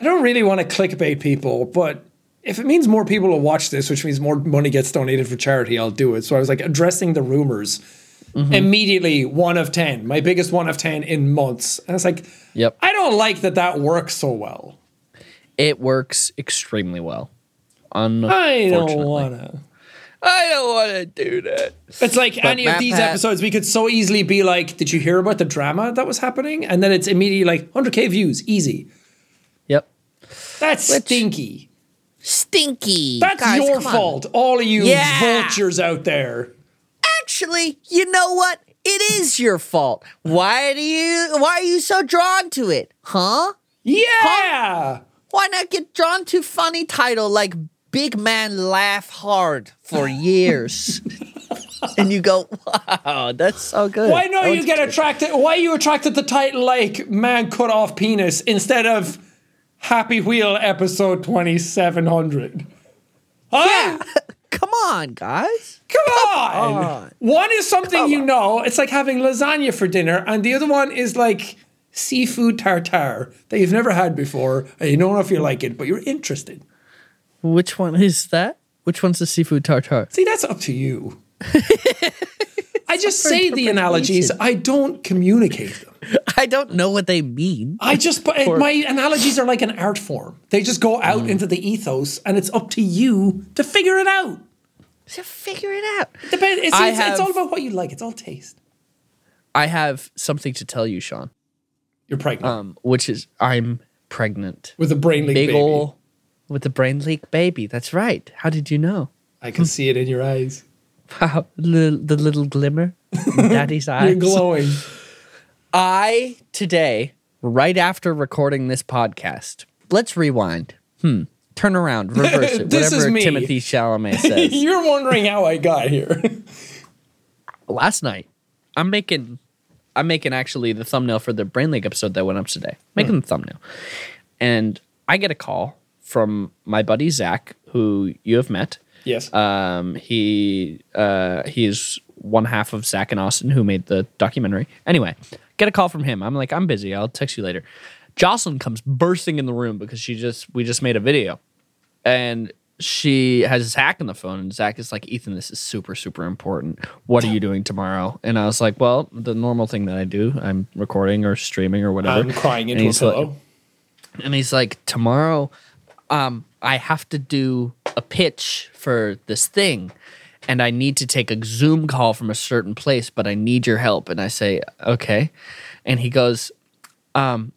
[SPEAKER 2] I don't really want to clickbait people, but if it means more people will watch this, which means more money gets donated for charity, I'll do it. So I was like addressing the rumors. Mm-hmm. Immediately, one of 10, my biggest one of 10 in months. And it's like,
[SPEAKER 1] Yep.
[SPEAKER 2] I don't like that that works so well.
[SPEAKER 1] It works extremely well.
[SPEAKER 2] I don't want to.
[SPEAKER 1] I don't want to do that.
[SPEAKER 2] It's like any of these
[SPEAKER 1] Pat-
[SPEAKER 2] episodes, we could so easily be like, "Did you hear about the drama that was happening?" And then it's immediately like 100k views, easy.
[SPEAKER 1] Yep.
[SPEAKER 2] That's stinky.
[SPEAKER 1] Stinky.
[SPEAKER 2] That's
[SPEAKER 1] Guys,
[SPEAKER 2] your
[SPEAKER 1] come on.
[SPEAKER 2] fault. All of you
[SPEAKER 1] Yeah.
[SPEAKER 2] vultures out there.
[SPEAKER 1] Actually, you know what? It is your fault. Why do you why are you so drawn to it? Huh?
[SPEAKER 2] Yeah.
[SPEAKER 1] Why not get drawn to funny title like Big Man Laugh Hard for years? and you go, wow, that's so good.
[SPEAKER 2] Why not you get
[SPEAKER 1] good.
[SPEAKER 2] attracted? Why you attracted to the title like "Man Cut Off Penis" instead of "Happy Wheel" episode twenty seven hundred? Huh?
[SPEAKER 1] Come on, guys.
[SPEAKER 2] Come on.
[SPEAKER 1] on.
[SPEAKER 2] One is something you know. It's like having lasagna for dinner, and the other one is like seafood tartare that you've never had before, and you don't know if you like it, but you're interested.
[SPEAKER 1] Which one is that? Which one's the seafood tartare?
[SPEAKER 2] See, that's up to you. I just say the analogies. I don't communicate them.
[SPEAKER 1] I don't know what they mean.
[SPEAKER 2] I just but my analogies are like an art form. They just go out
[SPEAKER 1] Mm.
[SPEAKER 2] into the ethos, and it's up to you to figure it out.
[SPEAKER 1] So figure it out.
[SPEAKER 2] Depend. It's,
[SPEAKER 1] I
[SPEAKER 2] it's, it's
[SPEAKER 1] have-
[SPEAKER 2] all about what you like. It's all taste.
[SPEAKER 1] I have something to tell you, Sean.
[SPEAKER 2] You're pregnant
[SPEAKER 1] Um, which is I'm pregnant.
[SPEAKER 2] with a brain leak
[SPEAKER 1] Big
[SPEAKER 2] baby.
[SPEAKER 1] ol' with the brain leak baby. That's right. How did you know?
[SPEAKER 2] I can see it in your eyes.
[SPEAKER 1] Wow, the, the little glimmer in daddy's
[SPEAKER 2] You're
[SPEAKER 1] eyes.
[SPEAKER 2] glowing.
[SPEAKER 1] I today, right after recording this podcast, let's rewind. Hmm. Turn around, reverse it.
[SPEAKER 2] This is me.
[SPEAKER 1] Timothée Chalamet says.
[SPEAKER 2] You're wondering how I got here.
[SPEAKER 1] Last night, I'm making, I'm making actually the thumbnail for the Brain Leak episode that went up today. Making the thumbnail, and I get a call from my buddy Zach, who you have met.
[SPEAKER 2] yes.
[SPEAKER 1] Um, he uh, he's one half of Zach and Austin who made the documentary. Anyway, get a call from him. I'm like, I'm busy. I'll text you later. Jocelyn comes bursting in the room because she just we just made a video, and she has Zach on the phone, and Zach is like, Ethan, this is super super important. What are you doing tomorrow? And I was like, well, the normal thing that I do. I'm recording or streaming or whatever.
[SPEAKER 2] I'm crying
[SPEAKER 1] And
[SPEAKER 2] into a
[SPEAKER 1] he's like-
[SPEAKER 2] pillow.
[SPEAKER 1] and he's like, tomorrow, um, I have to do a pitch for this thing, and I need to take a Zoom call from a certain place, but I need your help. And I say, okay. And he goes, um,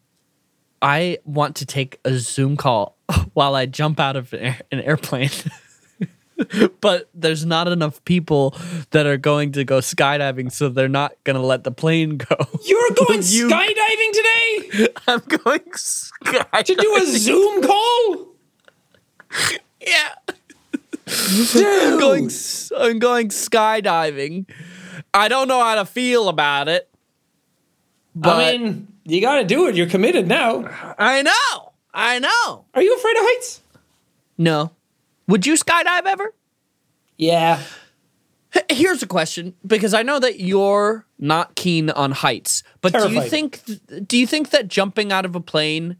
[SPEAKER 1] I want to take a Zoom call while I jump out of an, air- an airplane. but there's not enough people that are going to go skydiving, so they're not going to let the plane go.
[SPEAKER 2] You're going
[SPEAKER 1] You-
[SPEAKER 2] skydiving today
[SPEAKER 1] I'm going skydiving.
[SPEAKER 2] to do a Zoom call?
[SPEAKER 1] Yeah.
[SPEAKER 2] Dude.
[SPEAKER 1] I'm going, I'm going skydiving. I don't know how to feel about it. But
[SPEAKER 2] I mean, you got to do it. You're committed now.
[SPEAKER 1] I know. I know.
[SPEAKER 2] Are you afraid of heights?
[SPEAKER 1] No. Would you skydive ever?
[SPEAKER 2] Yeah.
[SPEAKER 1] Here's a question because I know that you're not keen on heights, but do you think do you think that jumping out of a plane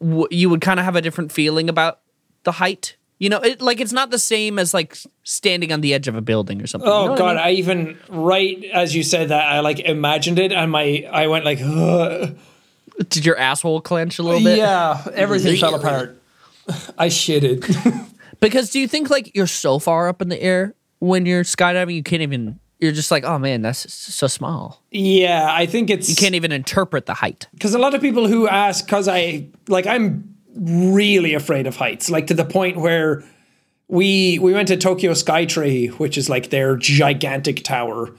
[SPEAKER 1] w- you would kind of have a different feeling about the height? You know, it, like it's not the same as like standing on the edge of a building or something. you
[SPEAKER 2] Oh
[SPEAKER 1] know what I
[SPEAKER 2] god,
[SPEAKER 1] mean?
[SPEAKER 2] I even right as you said that, I like imagined it, and my I went like, Ugh.
[SPEAKER 1] Did your asshole clench a little bit?
[SPEAKER 2] yeah, everything fell apart. I shitted.
[SPEAKER 1] Because do you think like you're so far up in the air when you're skydiving, you can't even. You're just like, oh man, that's so small.
[SPEAKER 2] yeah, I think it's
[SPEAKER 1] You can't even interpret the height.
[SPEAKER 2] because a lot of people who ask because I like I'm really afraid of heights, like to the point where we we went to Tokyo Skytree, which is like their gigantic tower,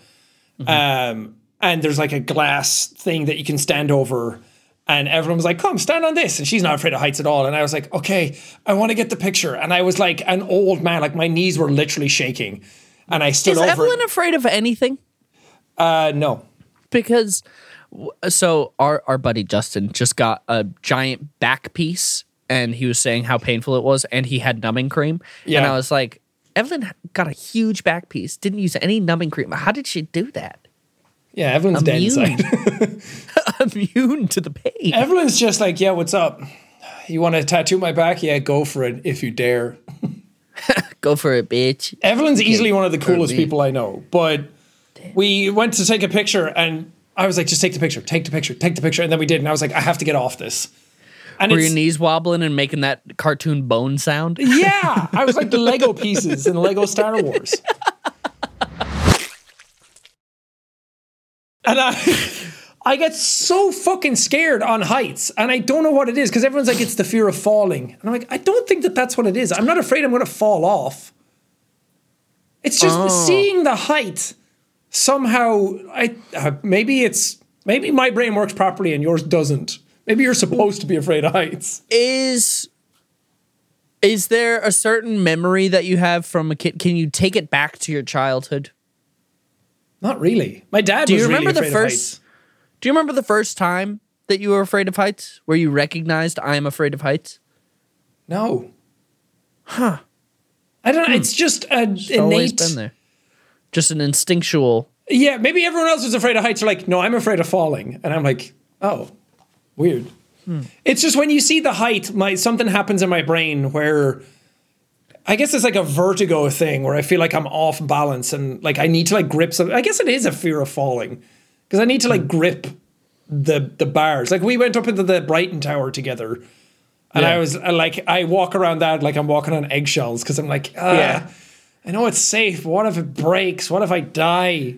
[SPEAKER 2] um, and there's like a glass thing that you can stand over. And everyone was like, "Come, stand on this." And she's not afraid of heights at all. And I was like, "Okay, I want to get the picture." And I was like an old man, like my knees were literally shaking. And I stood
[SPEAKER 1] Is
[SPEAKER 2] over.
[SPEAKER 1] Evelyn afraid of anything?
[SPEAKER 2] Uh, no.
[SPEAKER 1] Because so our our buddy Justin just got a giant back piece, and he was saying how painful it was, and he had numbing cream.
[SPEAKER 2] Yeah.
[SPEAKER 1] And I was like, Evelyn got a huge back piece, didn't use any numbing cream. How did she do that?
[SPEAKER 2] Yeah, Evelyn's dead
[SPEAKER 1] Immune.
[SPEAKER 2] inside.
[SPEAKER 1] Immune to the pain.
[SPEAKER 2] Evelyn's just like, yeah, what's up? You want to tattoo my back? Yeah, go for it if you dare.
[SPEAKER 1] Go for it, bitch.
[SPEAKER 2] Evelyn's easily one of the coolest people I know. But we went to take a picture and I was like, just take the picture, take the picture, take the picture. And then we did. And I was like, I have to get off this. And
[SPEAKER 1] Were your knees wobbling and making that cartoon bone sound?
[SPEAKER 2] yeah, I was like the Lego pieces in Lego Star Wars. And I, I get so fucking scared on heights, and I don't know what it is because everyone's like, it's the fear of falling, and I'm like, I don't think that that's what it is. I'm not afraid I'm going to fall off. It's just
[SPEAKER 1] Oh.
[SPEAKER 2] seeing the height somehow I uh, maybe it's maybe my brain works properly and yours doesn't. Maybe you're supposed to be afraid of heights.
[SPEAKER 1] Is is there a certain memory that you have from a kid? Can you take it back to your childhood?
[SPEAKER 2] Not really. My dad
[SPEAKER 1] Do
[SPEAKER 2] was
[SPEAKER 1] you
[SPEAKER 2] really
[SPEAKER 1] remember the first? Do you remember the first time that you were afraid of heights, where you recognized I am afraid of heights?
[SPEAKER 2] No. Huh. I don't know. It's just a
[SPEAKER 1] Hmm. It's always
[SPEAKER 2] innate.
[SPEAKER 1] been there. Just an instinctual.
[SPEAKER 2] Yeah, maybe everyone else who's afraid of heights are like, no, I'm afraid of falling. And I'm like, oh, weird.
[SPEAKER 1] Hmm.
[SPEAKER 2] It's just when you see the height, my something happens in my brain where I guess it's like a vertigo thing where I feel like I'm off balance and like I need to like grip something. I guess it is a fear of falling because I need to like grip the the bars. Like we went up into the Brighton Tower together. And
[SPEAKER 1] Yeah.
[SPEAKER 2] I was uh, like, I walk around that like I'm walking on eggshells because I'm like, ah,
[SPEAKER 1] Yeah.
[SPEAKER 2] I know it's safe. But what if it breaks? What if I die?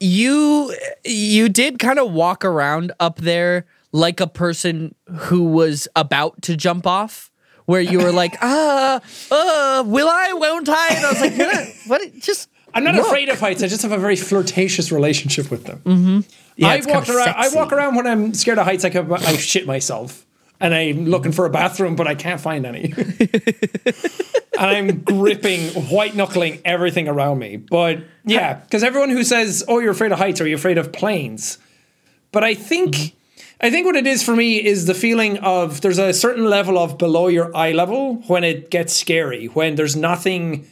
[SPEAKER 1] You you did kind of walk around up there like a person who was about to jump off. Where you were like, ah, uh, will I, won't I? And I was like, "You're what? Just
[SPEAKER 2] I'm not
[SPEAKER 1] look."
[SPEAKER 2] afraid of heights. I just have a very flirtatious relationship with them.
[SPEAKER 1] Mm-hmm. Yeah,
[SPEAKER 2] I walk around. I walk around when I'm scared of heights. I, I shit myself, and I'm looking for a bathroom, but I can't find any. and I'm gripping, white knuckling everything around me. But yeah, because everyone who says, "Oh, you're afraid of heights," are "You're afraid of planes? But I think.
[SPEAKER 1] Mm-hmm.
[SPEAKER 2] I think what it is for me is the feeling of there's a certain level of below your eye level when it gets scary, when there's nothing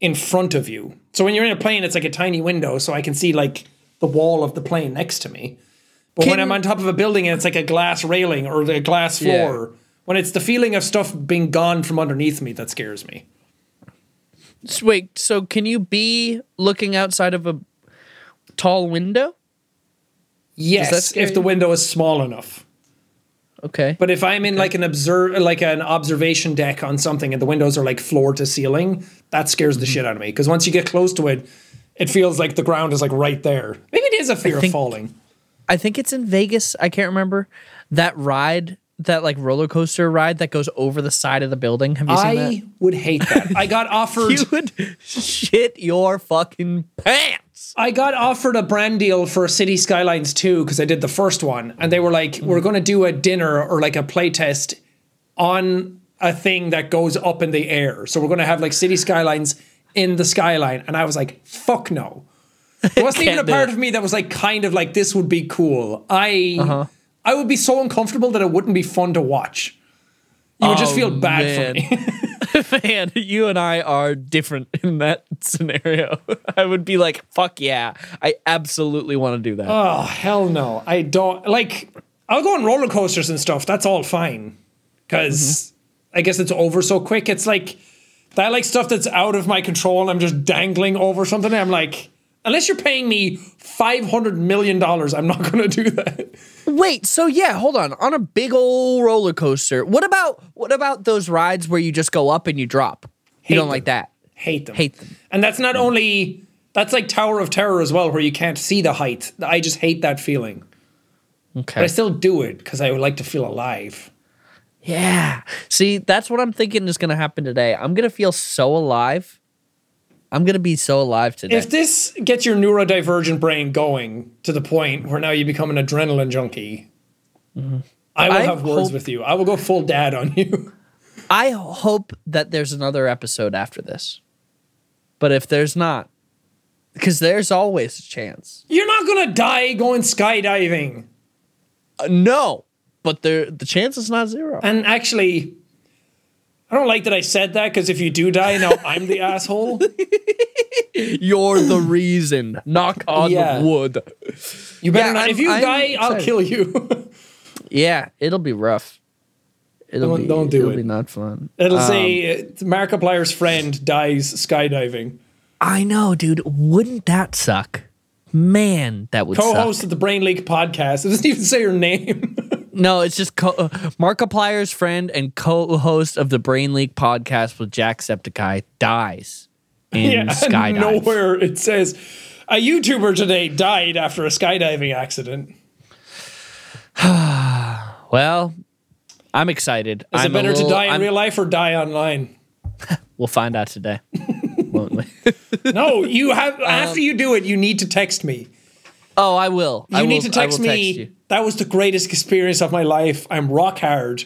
[SPEAKER 2] in front of you. So when you're in a plane, it's like a tiny window, so I can see like the wall of the plane next to me. But when I'm on top of a building and it's like a glass railing or the glass floor, when it's the feeling of stuff being gone from underneath me that scares me.
[SPEAKER 1] So Wait, so can you be looking outside of a tall window?
[SPEAKER 2] Yes, if the window is small enough.
[SPEAKER 1] Okay.
[SPEAKER 2] But if I'm in like an observe like an observation deck on something and the windows are like floor to ceiling, that scares
[SPEAKER 1] Mm-hmm.
[SPEAKER 2] the shit out of me. Because once you get close to it, it feels like the ground is like right there. Maybe it is a fear of falling.
[SPEAKER 1] I think it's in Vegas. I can't remember that ride, that like roller coaster ride that goes over the side of the building. Have you seen
[SPEAKER 2] I would hate that. I got offered?
[SPEAKER 1] You would shit your fucking pants.
[SPEAKER 2] I got offered a brand deal for City Skylines 2 because I did the first one, and they were like, "We're going to do a dinner or like a playtest on a thing that goes up in the air. So we're going to have like City Skylines in the skyline." And I was like, "Fuck no!" There wasn't even a part
[SPEAKER 1] it.
[SPEAKER 2] of me that was like, kind of like, "This would be cool." I uh-huh. I would be so uncomfortable that it wouldn't be fun to watch. You would just
[SPEAKER 1] Oh,
[SPEAKER 2] feel bad
[SPEAKER 1] man.
[SPEAKER 2] for me.
[SPEAKER 1] Man, you and I are different in that scenario. I would be like, fuck yeah. I absolutely want to do that.
[SPEAKER 2] Oh hell no! I don't like. I'll go on roller coasters and stuff. That's all fine, because mm-hmm. I guess it's over so quick. It's like that, like stuff that's out of my control. and I'm just dangling over something. I'm like, unless you're paying me five hundred million dollars, I'm not going to do that.
[SPEAKER 1] Wait, so yeah, hold on. On a big old roller coaster, what about what about those rides where you just go up and you drop?
[SPEAKER 2] Hate
[SPEAKER 1] you don't
[SPEAKER 2] them.
[SPEAKER 1] like that.
[SPEAKER 2] Hate them.
[SPEAKER 1] Hate them.
[SPEAKER 2] And that's not only that's like Tower of Terror as well, where you can't see the height. I just hate that feeling. Okay. But I still do it because I would like to feel alive.
[SPEAKER 1] Yeah. See, that's what I'm thinking is going to happen today. I'm going to feel so alive. I'm going to be so alive today.
[SPEAKER 2] If this gets your neurodivergent brain going to the point where now you become an adrenaline junkie, I will
[SPEAKER 1] I
[SPEAKER 2] have words
[SPEAKER 1] hope-
[SPEAKER 2] with you. I will go full dad on you.
[SPEAKER 1] I hope that there's another episode after this. But if there's not, because there's always a chance.
[SPEAKER 2] You're not gonna die going skydiving.
[SPEAKER 1] Uh, no, but there the chance is not zero.
[SPEAKER 2] And actually, I don't like that I said that because if you do die, now I'm the asshole.
[SPEAKER 1] You're the reason. Knock on
[SPEAKER 2] Yeah.
[SPEAKER 1] wood.
[SPEAKER 2] You better
[SPEAKER 1] Yeah,
[SPEAKER 2] not.
[SPEAKER 1] I'm-
[SPEAKER 2] if you
[SPEAKER 1] I'm
[SPEAKER 2] die, I'll kill you.
[SPEAKER 1] Yeah, it'll be rough. It'll
[SPEAKER 2] Don't-
[SPEAKER 1] be
[SPEAKER 2] don't do
[SPEAKER 1] it'll
[SPEAKER 2] it.
[SPEAKER 1] be not fun.
[SPEAKER 2] It'll
[SPEAKER 1] Um,
[SPEAKER 2] say uh, Markiplier's friend dies skydiving.
[SPEAKER 1] I know, dude. Wouldn't that suck? Man, that would
[SPEAKER 2] Co-host
[SPEAKER 1] suck.
[SPEAKER 2] of the Brain Leak podcast. It doesn't even say her name.
[SPEAKER 1] No, it's just co- uh, Markiplier's friend and co-host of the Brain Leak podcast with Jacksepticeye dies in
[SPEAKER 2] yeah,
[SPEAKER 1] skydive.
[SPEAKER 2] nowhere it says a YouTuber today died after a skydiving accident.
[SPEAKER 1] Well, I'm excited.
[SPEAKER 2] Is
[SPEAKER 1] I'm
[SPEAKER 2] it better to die in
[SPEAKER 1] I'm-
[SPEAKER 2] real life or die online?
[SPEAKER 1] We'll find out today. won't we?
[SPEAKER 2] No, you have. after you do it, you need to text me.
[SPEAKER 1] Oh, I will.
[SPEAKER 2] You
[SPEAKER 1] I
[SPEAKER 2] need
[SPEAKER 1] will-
[SPEAKER 2] to text me. that was the greatest experience of my life. I'm rock hard,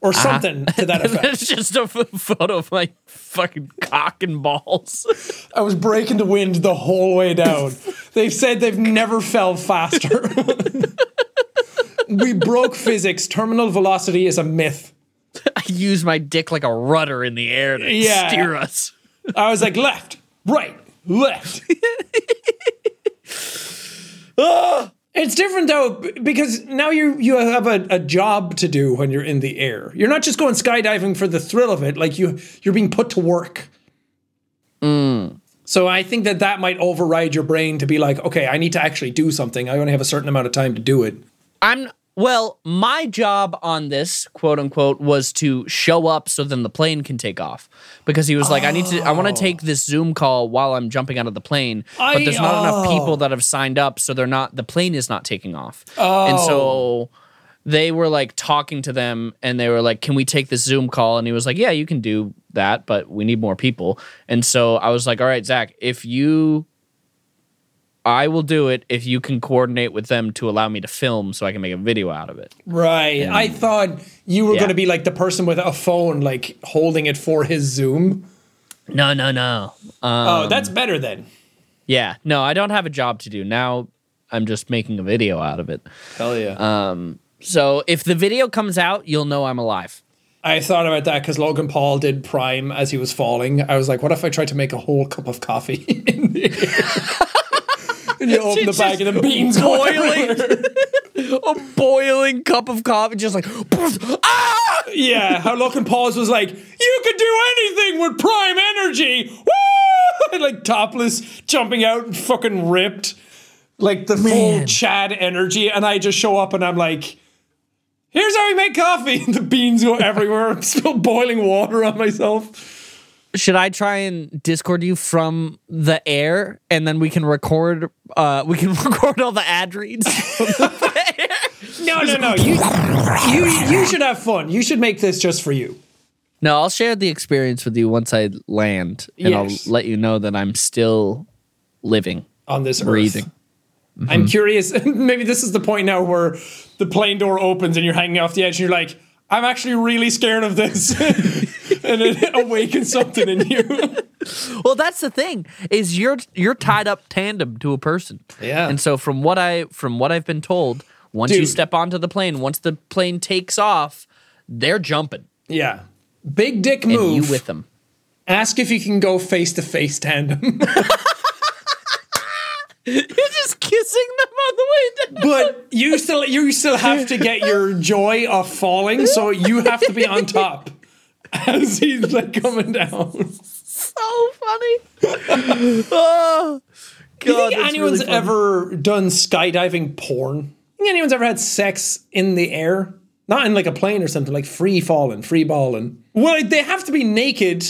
[SPEAKER 2] or
[SPEAKER 1] Uh-huh.
[SPEAKER 2] something to that effect.
[SPEAKER 1] it's just a photo of my fucking cock and balls.
[SPEAKER 2] I was breaking the wind the whole way down. they've said they've never fell faster. we broke physics. Terminal velocity is a myth.
[SPEAKER 1] I use my dick like a rudder in the air to
[SPEAKER 2] Yeah.
[SPEAKER 1] steer us.
[SPEAKER 2] I was like left, right, left. It's different though because now you you have a, a job to do when you're in the air. You're not just going skydiving for the thrill of it. Like you you're being put to work. Mm. So I think that that might override your brain to be like, okay, I need to actually do something. I only have a certain amount of time to do it.
[SPEAKER 1] I'm well, my job on this, quote unquote, was to show up so then the plane can take off. Because he was like, I need to I want to oh. take this Zoom call while I'm jumping out of the plane. but there's not enough
[SPEAKER 2] oh.
[SPEAKER 1] people that have signed up, so they're not the plane is not taking off. And so oh. they were like talking to them and they were like, Can we take this Zoom call? And he was like, Yeah, you can do that, but we need more people. And so I was like, All right, Zach, if you I will do it if you can coordinate with them to allow me to film so I can make a video out of it.
[SPEAKER 2] Right. I thought you were
[SPEAKER 1] Yeah.
[SPEAKER 2] going to be like the person with a phone, like holding it for his Zoom.
[SPEAKER 1] No, no, no. Um,
[SPEAKER 2] oh, that's better then.
[SPEAKER 1] yeah, no, I don't have a job to do. Now I'm just making a video out of it.
[SPEAKER 2] Hell yeah.
[SPEAKER 1] Um, So if the video comes out, you'll know I'm alive.
[SPEAKER 2] I thought about that because Logan Paul did Prime as he was falling. I was like, what if I tried to make a whole cup of coffee in the air? and you open the bag and the beans
[SPEAKER 1] boiling. A boiling cup of coffee, just like ah!
[SPEAKER 2] Yeah, how Logan Paul's was like, you could do anything with Prime Energy. Woo! And like topless, jumping out, and fucking ripped. Like the full Chad energy. And I just show up and I'm like, here's how we make coffee. And the beans go everywhere. I'm still boiling water on myself.
[SPEAKER 1] Should I try and Discord you from the air, and then we can record? Uh, we can record all the ad reads. the?
[SPEAKER 2] No, no, no. You, you, you should have fun. You should make this just for you.
[SPEAKER 1] No, I'll share the experience with you once I land, and
[SPEAKER 2] Yes.
[SPEAKER 1] I'll let you know that I'm still living,
[SPEAKER 2] on this
[SPEAKER 1] breathing.
[SPEAKER 2] earth. I'm curious. Maybe this is the point now where the plane door opens and you're hanging off the edge and you're like, I'm actually really scared of this. And it awakens something in you.
[SPEAKER 1] Well, that's the thing is you're you're tied up tandem to a person.
[SPEAKER 2] Yeah.
[SPEAKER 1] And so from what I from what I've been told, once you step onto the plane, once the plane takes off, they're jumping
[SPEAKER 2] yeah. Big dick
[SPEAKER 1] and
[SPEAKER 2] move.
[SPEAKER 1] you with them.
[SPEAKER 2] Ask if you can go face to face tandem.
[SPEAKER 1] You're just kissing them on the way down.
[SPEAKER 2] but you still you still have to get your joy of falling, so you have to be on top as he's like coming down.
[SPEAKER 1] So funny. oh,
[SPEAKER 2] Do you think anyone's
[SPEAKER 1] really
[SPEAKER 2] ever done skydiving porn? Think anyone's ever had sex in the air? Not in like a plane or something, like free falling, free balling. Well, they have to be naked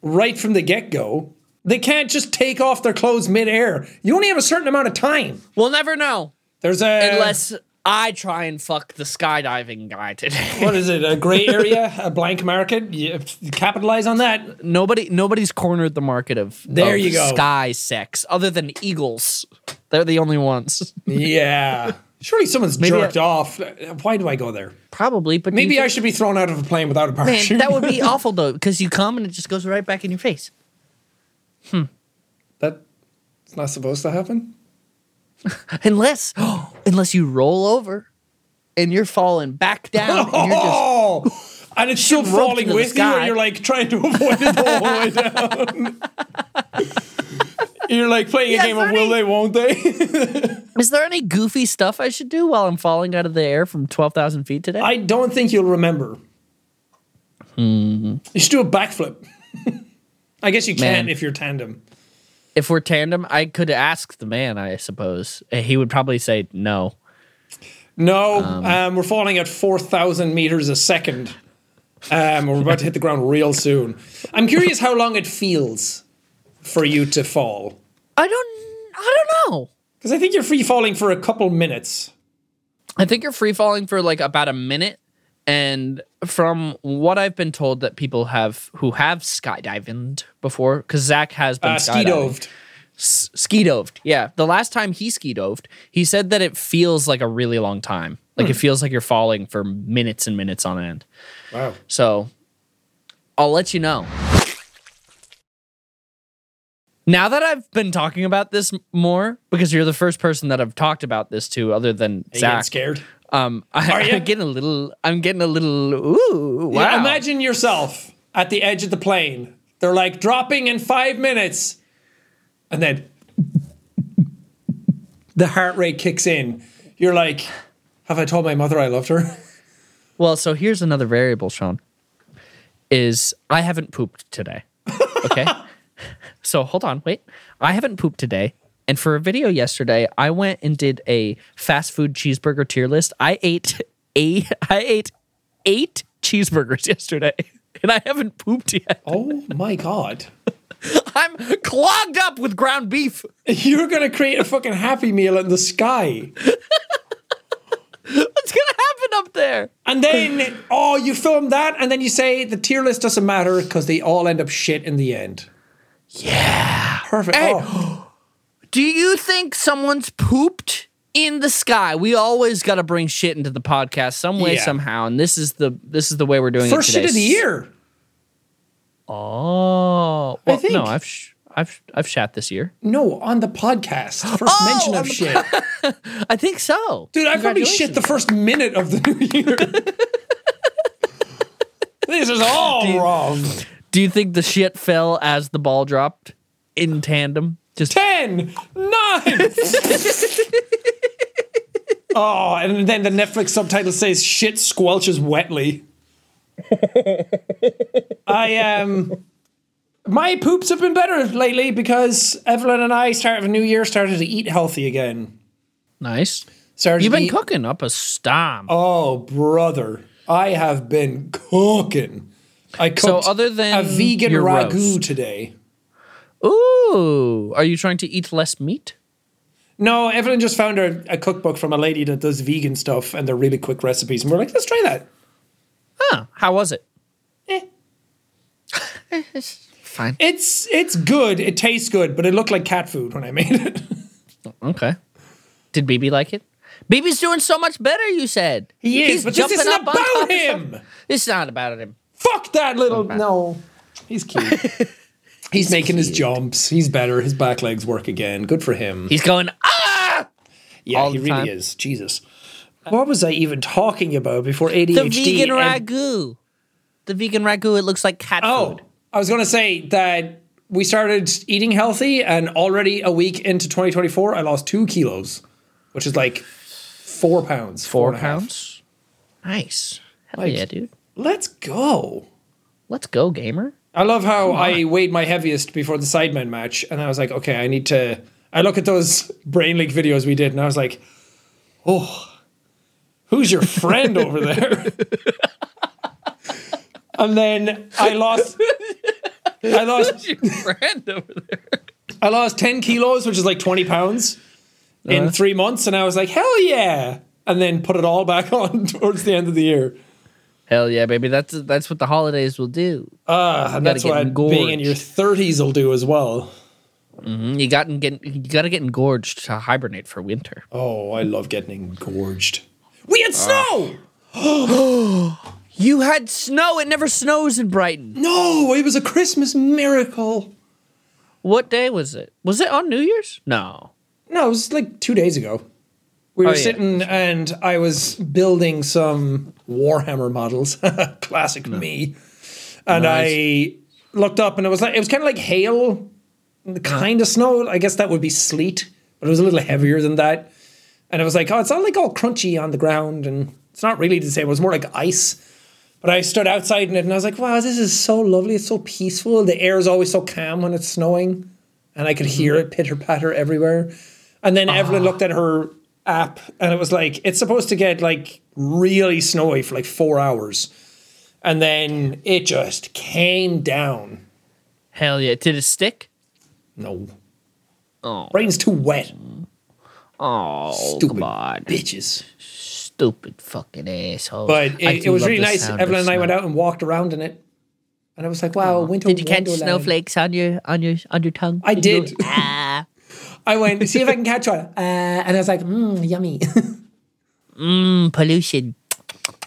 [SPEAKER 2] right from the get go. They can't just take off their clothes mid air. You only have a certain amount of time.
[SPEAKER 1] We'll never know
[SPEAKER 2] There's a
[SPEAKER 1] unless I try and fuck the skydiving guy today.
[SPEAKER 2] what is it? A gray area, a blank market. You capitalize on that.
[SPEAKER 1] Nobody, nobody's cornered the market of
[SPEAKER 2] There
[SPEAKER 1] of
[SPEAKER 2] you go.
[SPEAKER 1] sky sex other than eagles. They're the only ones.
[SPEAKER 2] Yeah. Surely someone's
[SPEAKER 1] Maybe
[SPEAKER 2] jerked
[SPEAKER 1] I-
[SPEAKER 2] off. Why do I go there?
[SPEAKER 1] Probably, but
[SPEAKER 2] Maybe I should be thrown out of a plane without a
[SPEAKER 1] Man,
[SPEAKER 2] parachute.
[SPEAKER 1] that would be awful though, because you come and it just goes right back in your face. Hmm.
[SPEAKER 2] That's not supposed to happen.
[SPEAKER 1] Unless, unless you roll over, and you're falling back down, and you're just
[SPEAKER 2] Oh, and it's still falling with you, and you're like trying to avoid it all the whole way down. you're like playing
[SPEAKER 1] Yeah,
[SPEAKER 2] a game of will they, won't they?
[SPEAKER 1] Is there any goofy stuff I should do while I'm falling out of the air from 12,000 feet today?
[SPEAKER 2] I don't think you'll remember.
[SPEAKER 1] Hmm.
[SPEAKER 2] You should do a backflip. I guess you
[SPEAKER 1] Man.
[SPEAKER 2] can if you're tandem.
[SPEAKER 1] If we're tandem, I could ask the man, I suppose. Uh, He would probably say no.
[SPEAKER 2] No, um, we're falling at 4,000 meters a second. Um, we're about to hit the ground real soon. I'm curious how long it feels for you to fall.
[SPEAKER 1] I don't I don't know.
[SPEAKER 2] Because I think you're free falling for a couple minutes.
[SPEAKER 1] I think you're free falling for like about a minute And from what I've been told that people have who have skydived before, because Zach has been
[SPEAKER 2] Uh,
[SPEAKER 1] skydiving.
[SPEAKER 2] ski doved.
[SPEAKER 1] S- ski doved. Yeah. The last time he ski doved, he said that it feels like a really long time. Like it feels like you're falling for minutes and minutes on end.
[SPEAKER 2] Wow.
[SPEAKER 1] So I'll let you know. Now that I've been talking about this more, because you're the first person that I've talked about this to, other than
[SPEAKER 2] Are you getting
[SPEAKER 1] Zach.
[SPEAKER 2] scared?
[SPEAKER 1] Um, I? I'm getting a little. I'm getting a little. Ooh, wow!
[SPEAKER 2] Yeah, imagine yourself at the edge of the plane. They're like dropping in five minutes, and then the heart rate kicks in. You're like, "Have I told my mother I loved her?"
[SPEAKER 1] Well, so here's another variable, Sean. Is I haven't pooped today. Okay. so hold on, wait. I haven't pooped today. And for a video yesterday, I went and did a fast food cheeseburger tier list. I ate a I ate eight cheeseburgers yesterday. And I haven't pooped yet.
[SPEAKER 2] Oh my god!
[SPEAKER 1] I'm clogged up with ground beef.
[SPEAKER 2] You're gonna create a fucking happy meal in the sky,
[SPEAKER 1] What's gonna happen up there?
[SPEAKER 2] and then oh, you film that, and then you say the tier list doesn't matter because they all end up shit in the end.
[SPEAKER 1] Yeah.
[SPEAKER 2] Perfect.
[SPEAKER 1] Hey.
[SPEAKER 2] Oh.
[SPEAKER 1] Do you think someone's pooped in the sky? We always got to bring shit into the podcast some way,
[SPEAKER 2] Yeah.
[SPEAKER 1] somehow, and this is the this is the way we're doing
[SPEAKER 2] First
[SPEAKER 1] it today.
[SPEAKER 2] shit of the year.
[SPEAKER 1] Oh, well,
[SPEAKER 2] think.
[SPEAKER 1] no, I've sh- I've I've shat this year.
[SPEAKER 2] No, on the podcast. First
[SPEAKER 1] Oh,
[SPEAKER 2] mention of shit.
[SPEAKER 1] I think so,
[SPEAKER 2] Dude, I probably shit the first minute of the new year. this is all wrong.
[SPEAKER 1] Do you think the shit fell as the ball dropped in tandem? Just
[SPEAKER 2] Ten, nine. oh, and then the Netflix subtitle says "shit squelches wetly." I um, my poops have been better lately because Evelyn and I started a new year started to eat healthy again.
[SPEAKER 1] nice.
[SPEAKER 2] Started
[SPEAKER 1] You've been
[SPEAKER 2] eat-
[SPEAKER 1] cooking up a storm.
[SPEAKER 2] Oh, brother. I have been cooking. I cooked
[SPEAKER 1] So other than
[SPEAKER 2] a vegan ragu
[SPEAKER 1] roast.
[SPEAKER 2] today.
[SPEAKER 1] Ooh, are you trying to eat less meat?
[SPEAKER 2] No, Evelyn just found a, a cookbook from a lady that does vegan stuff and they're really quick recipes. And we're like, let's try that.
[SPEAKER 1] Huh? How was it?
[SPEAKER 2] Eh.
[SPEAKER 1] Fine.
[SPEAKER 2] It's it's good. It tastes good, but it looked like cat food when I made it.
[SPEAKER 1] Okay. Did BB like it? BB's doing so much better. You said
[SPEAKER 2] He is,
[SPEAKER 1] He's
[SPEAKER 2] but this isn't
[SPEAKER 1] up
[SPEAKER 2] about him.
[SPEAKER 1] It's not about him.
[SPEAKER 2] Fuck that little. No. He's cute. He's, making his jumps. He's better. His back legs work again. Good for him.
[SPEAKER 1] He's going ah.
[SPEAKER 2] yeah, he really
[SPEAKER 1] time.
[SPEAKER 2] is. Jesus. What was I even talking about before ADHD?
[SPEAKER 1] The vegan
[SPEAKER 2] and-
[SPEAKER 1] ragu. The vegan ragu. It looks like cat
[SPEAKER 2] Oh,
[SPEAKER 1] food.
[SPEAKER 2] I was going to say that we started eating healthy, and already a week into 2024, I lost two kilos, which is like four pounds.
[SPEAKER 1] Four pounds. Nice. Hell
[SPEAKER 2] Like-
[SPEAKER 1] yeah, dude.
[SPEAKER 2] Let's go.
[SPEAKER 1] Let's go, gamer.
[SPEAKER 2] I love how I weighed my heaviest before the Sidemen match, and I was like, okay, I need to. I look at those Brain Leak videos we did, and I was like, oh, who's your friend over there? and then I lost. I lost.
[SPEAKER 1] Your friend over there.
[SPEAKER 2] I lost 10 kilos, which is like 20 pounds in
[SPEAKER 1] Uh-huh.
[SPEAKER 2] three months. And I was like, hell yeah. And then put it all back on towards the end of the year.
[SPEAKER 1] Hell yeah, baby. That's that's what the holidays will do.
[SPEAKER 2] Uh, that's what being in your 30s will do as well.
[SPEAKER 1] You got to get you got to get engorged to hibernate for winter.
[SPEAKER 2] Oh, I love getting engorged. We had
[SPEAKER 1] Ah.
[SPEAKER 2] snow!
[SPEAKER 1] You had snow. It never snows in Brighton.
[SPEAKER 2] No, it was a Christmas miracle.
[SPEAKER 1] What day was it? Was it on New Year's? No.
[SPEAKER 2] No, it was like two days ago. We oh, were
[SPEAKER 1] Oh, yeah.
[SPEAKER 2] sitting and I was building some Warhammer models. Classic me. And I looked up and it was like it was kind of like hail, kind of snow. I guess that would be sleet, but it was a little heavier than that. And it was like, oh, it's all like all crunchy on the ground, and it's not really the same. It was more like ice. But I stood outside in it and I was like, wow, this is so lovely. It's so peaceful. The air is always so calm when it's snowing. And I could mm-hmm. hear it pitter patter everywhere. And then ah. Evelyn looked at her app and it was like, it's supposed to get like really snowy for like four hours. And then it just came down.
[SPEAKER 1] Hell yeah. Did it stick?
[SPEAKER 2] No.
[SPEAKER 1] Oh.
[SPEAKER 2] Brain's too wet.
[SPEAKER 1] Oh,
[SPEAKER 2] Stupid bitches.
[SPEAKER 1] Stupid fucking asshole.
[SPEAKER 2] But it, it was really nice. Evelyn and I went out and walked around in it, and I was like, "Wow, winter
[SPEAKER 1] Did you catch
[SPEAKER 2] wonderland."
[SPEAKER 1] snowflakes on your on your on your tongue?
[SPEAKER 2] I
[SPEAKER 1] you go,
[SPEAKER 2] did.
[SPEAKER 1] ah,
[SPEAKER 2] I went to see if I can catch one, uh, and I was like, "Mmm, yummy."
[SPEAKER 1] mm, pollution.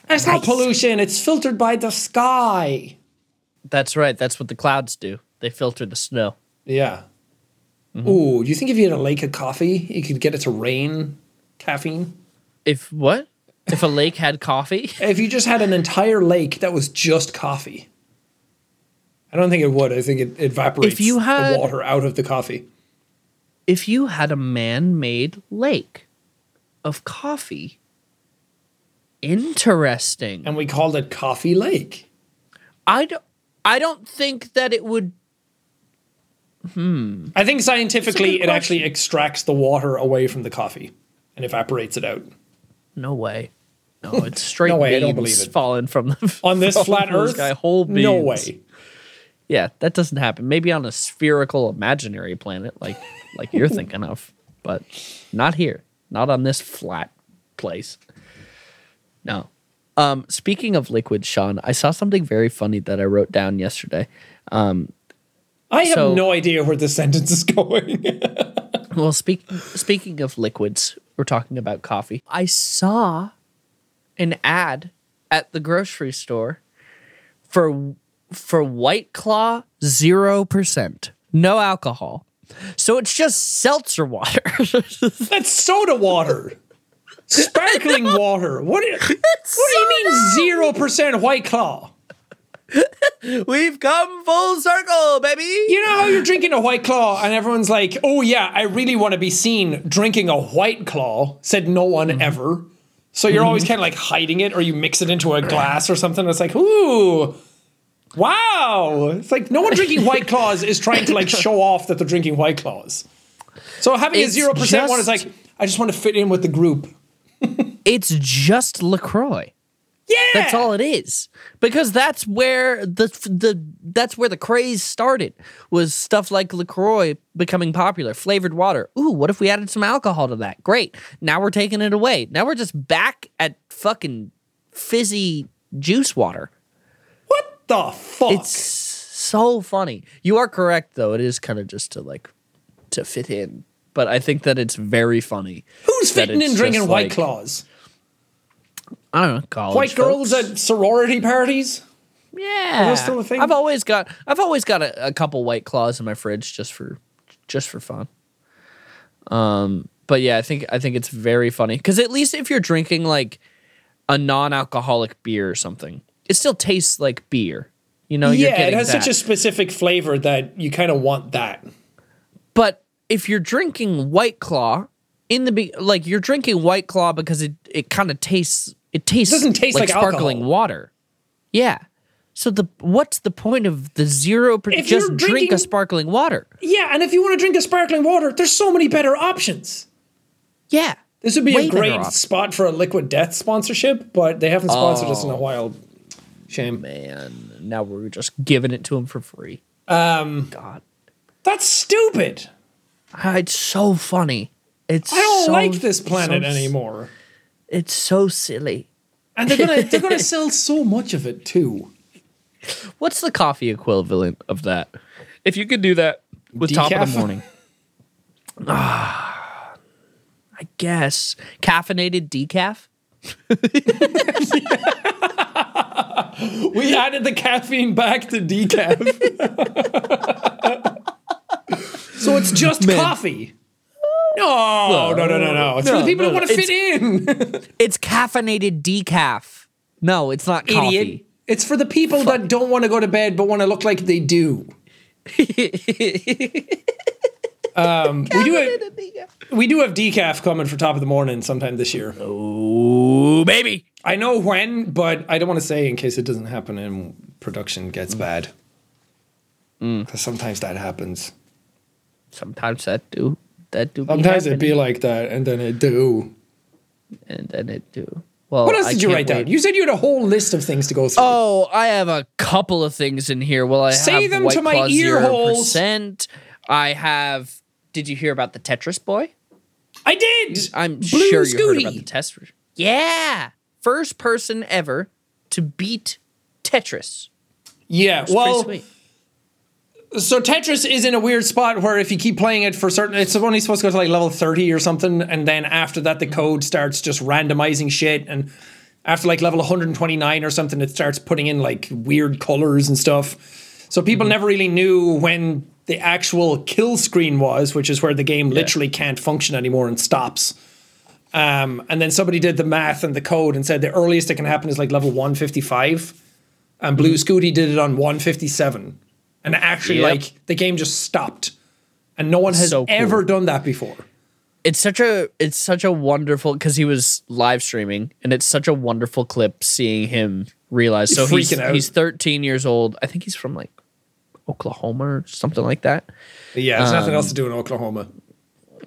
[SPEAKER 2] it's not pollution; it's filtered by the sky.
[SPEAKER 1] That's right. That's what the clouds do. They filter the snow.
[SPEAKER 2] Yeah.
[SPEAKER 1] Mm-hmm.
[SPEAKER 2] Ooh, do you think if you had a lake of coffee, you could get it to rain caffeine?
[SPEAKER 1] If what? If a lake had coffee?
[SPEAKER 2] If you just had an entire lake that was just coffee, I don't think it would. I think it evaporates
[SPEAKER 1] If you had-
[SPEAKER 2] the water out of the coffee.
[SPEAKER 1] If you had a man-made lake of coffee, interesting.
[SPEAKER 2] And we called it Coffee Lake.
[SPEAKER 1] I don't. I don't think that it would. Hmm.
[SPEAKER 2] I think scientifically, it actually extracts the water away from the coffee and evaporates it out.
[SPEAKER 1] No way. No, it's straight
[SPEAKER 2] No way, I don't believe it.
[SPEAKER 1] falling from the
[SPEAKER 2] On this flat Earth,
[SPEAKER 1] sky, whole beans.
[SPEAKER 2] no way.
[SPEAKER 1] Yeah, that doesn't happen. Maybe on a spherical imaginary planet like like you're thinking of, but not here. Not on this flat place. No. Um, speaking of liquid, Sean, I saw something very funny that I wrote down yesterday.
[SPEAKER 2] Um, I have
[SPEAKER 1] So-
[SPEAKER 2] no idea where this sentence is going.
[SPEAKER 1] Well, speak, speaking of liquids, we're talking about coffee. I saw an ad at the grocery store for for White Claw zero percent, no alcohol. So it's just seltzer water.
[SPEAKER 2] That's soda water. Sparkling water. What, do- what do you mean zero percent white claw?
[SPEAKER 1] We've come full circle, baby.
[SPEAKER 2] You know how you're drinking a white claw and everyone's like, oh yeah, I really want to be seen drinking a white claw, said no one
[SPEAKER 1] Mm-hmm.
[SPEAKER 2] ever. So you're always kind of like hiding it or you mix it into a glass or something. It's like, ooh, wow. It's like no one drinking white claws is trying to like show off that they're drinking white claws. So having
[SPEAKER 1] It's
[SPEAKER 2] a 0% one is like, I just want to fit in with the group.
[SPEAKER 1] It's just LaCroix.
[SPEAKER 2] Yeah.
[SPEAKER 1] That's all it is. Because that's where the the that's where the craze started. Was stuff like LaCroix becoming popular, flavored water. Ooh, what if we added some alcohol to that? Great. Now we're taking it away. Now we're just back at fucking fizzy juice water.
[SPEAKER 2] The fuck?
[SPEAKER 1] It's so funny. You are correct though. It is kind of just to like to fit in. But I think that it's very funny.
[SPEAKER 2] Who's fitting in drinking white
[SPEAKER 1] like-
[SPEAKER 2] claws?
[SPEAKER 1] I don't know, college
[SPEAKER 2] White girls at sorority parties?
[SPEAKER 1] Yeah,
[SPEAKER 2] those still a thing?
[SPEAKER 1] I've always got I've always got a, a couple white claws in my fridge just for just for fun. Um, but yeah, I think I think it's very funny because at least if you're drinking like a non-alcoholic beer or something, it still tastes like beer. You know, you're
[SPEAKER 2] yeah, it has such a specific flavor that you kind of want that.
[SPEAKER 1] But if you're drinking White Claw in the be- like you're drinking White Claw because it it kind of tastes it tastes
[SPEAKER 2] doesn't taste like
[SPEAKER 1] sparkling
[SPEAKER 2] alcohol.
[SPEAKER 1] water. Yeah. So the what's the point of the zero? Per-
[SPEAKER 2] If
[SPEAKER 1] just
[SPEAKER 2] you're
[SPEAKER 1] drink a sparkling water.
[SPEAKER 2] Yeah, and if you want to drink a sparkling water, there's so many better options.
[SPEAKER 1] Yeah.
[SPEAKER 2] This would be a great spot for a Liquid Death sponsorship, but they haven't sponsored us in
[SPEAKER 1] Oh.
[SPEAKER 2] a while. Shame.
[SPEAKER 1] Man, now we're just giving it to him for free.
[SPEAKER 2] Um,
[SPEAKER 1] God,
[SPEAKER 2] that's stupid.
[SPEAKER 1] It's so funny. It's
[SPEAKER 2] I don't
[SPEAKER 1] so-
[SPEAKER 2] like this planet
[SPEAKER 1] so-
[SPEAKER 2] anymore.
[SPEAKER 1] It's so silly.
[SPEAKER 2] And they're gonna they're gonna sell so much of it too.
[SPEAKER 1] What's the coffee equivalent of that? If you could do that with top of the morning. Ah, I guess caffeinated decaf.
[SPEAKER 2] We added the caffeine back to decaf. so it's just coffee. No, no, no, no, no. It's for the people
[SPEAKER 1] no,
[SPEAKER 2] who want to fit in.
[SPEAKER 1] It's caffeinated decaf. No, it's not coffee.
[SPEAKER 2] Idiot. It's for the people that don't want to go to bed but want to look like they do. um, we do have, we do have decaf coming for top of the morning sometime this year.
[SPEAKER 1] Ooh, baby.
[SPEAKER 2] I know when, but I don't want to say in case it doesn't happen and production gets mm. bad. Mm. Because sometimes that happens.
[SPEAKER 1] Sometimes that do that do.
[SPEAKER 2] Sometimes it be like that, and then it do.
[SPEAKER 1] and then it do. Well,
[SPEAKER 2] What else
[SPEAKER 1] I
[SPEAKER 2] did you write down? You said you had a whole list of things to go through.
[SPEAKER 1] Oh, I have a couple of things in here. Well, I
[SPEAKER 2] Say
[SPEAKER 1] have
[SPEAKER 2] them
[SPEAKER 1] White
[SPEAKER 2] to my ear holes.
[SPEAKER 1] 0%. I have. Did you hear about the Tetris boy?
[SPEAKER 2] I did.
[SPEAKER 1] I'm
[SPEAKER 2] Blue
[SPEAKER 1] sure you heard about the Tetris. Yeah, first person ever to beat Tetris.
[SPEAKER 2] Yeah, well, so Tetris is in a weird spot where if you keep playing it for certain, it's only supposed to go to like level 30 or something. And then after that, the code starts just randomizing shit. And after like level 129 or something, it starts putting in like weird colors and stuff. So people mm-hmm. never really knew when the actual kill screen was, which is where the game literally can't function anymore and stops. Um, and then somebody did the math and the code and said the earliest it can happen is like level 155. And Blue Scuti did it on 157. And actually,
[SPEAKER 1] Yep.
[SPEAKER 2] like, the game just stopped. And no one has
[SPEAKER 1] So cool.
[SPEAKER 2] ever done that before.
[SPEAKER 1] it's such a it's such a wonderful because he was live streaming and it's such a wonderful clip seeing him realize so he's,
[SPEAKER 2] out.
[SPEAKER 1] he's 13 years old i think he's from like oklahoma or something like that
[SPEAKER 2] Yeah, there's nothing
[SPEAKER 1] Um,
[SPEAKER 2] else to do in Oklahoma.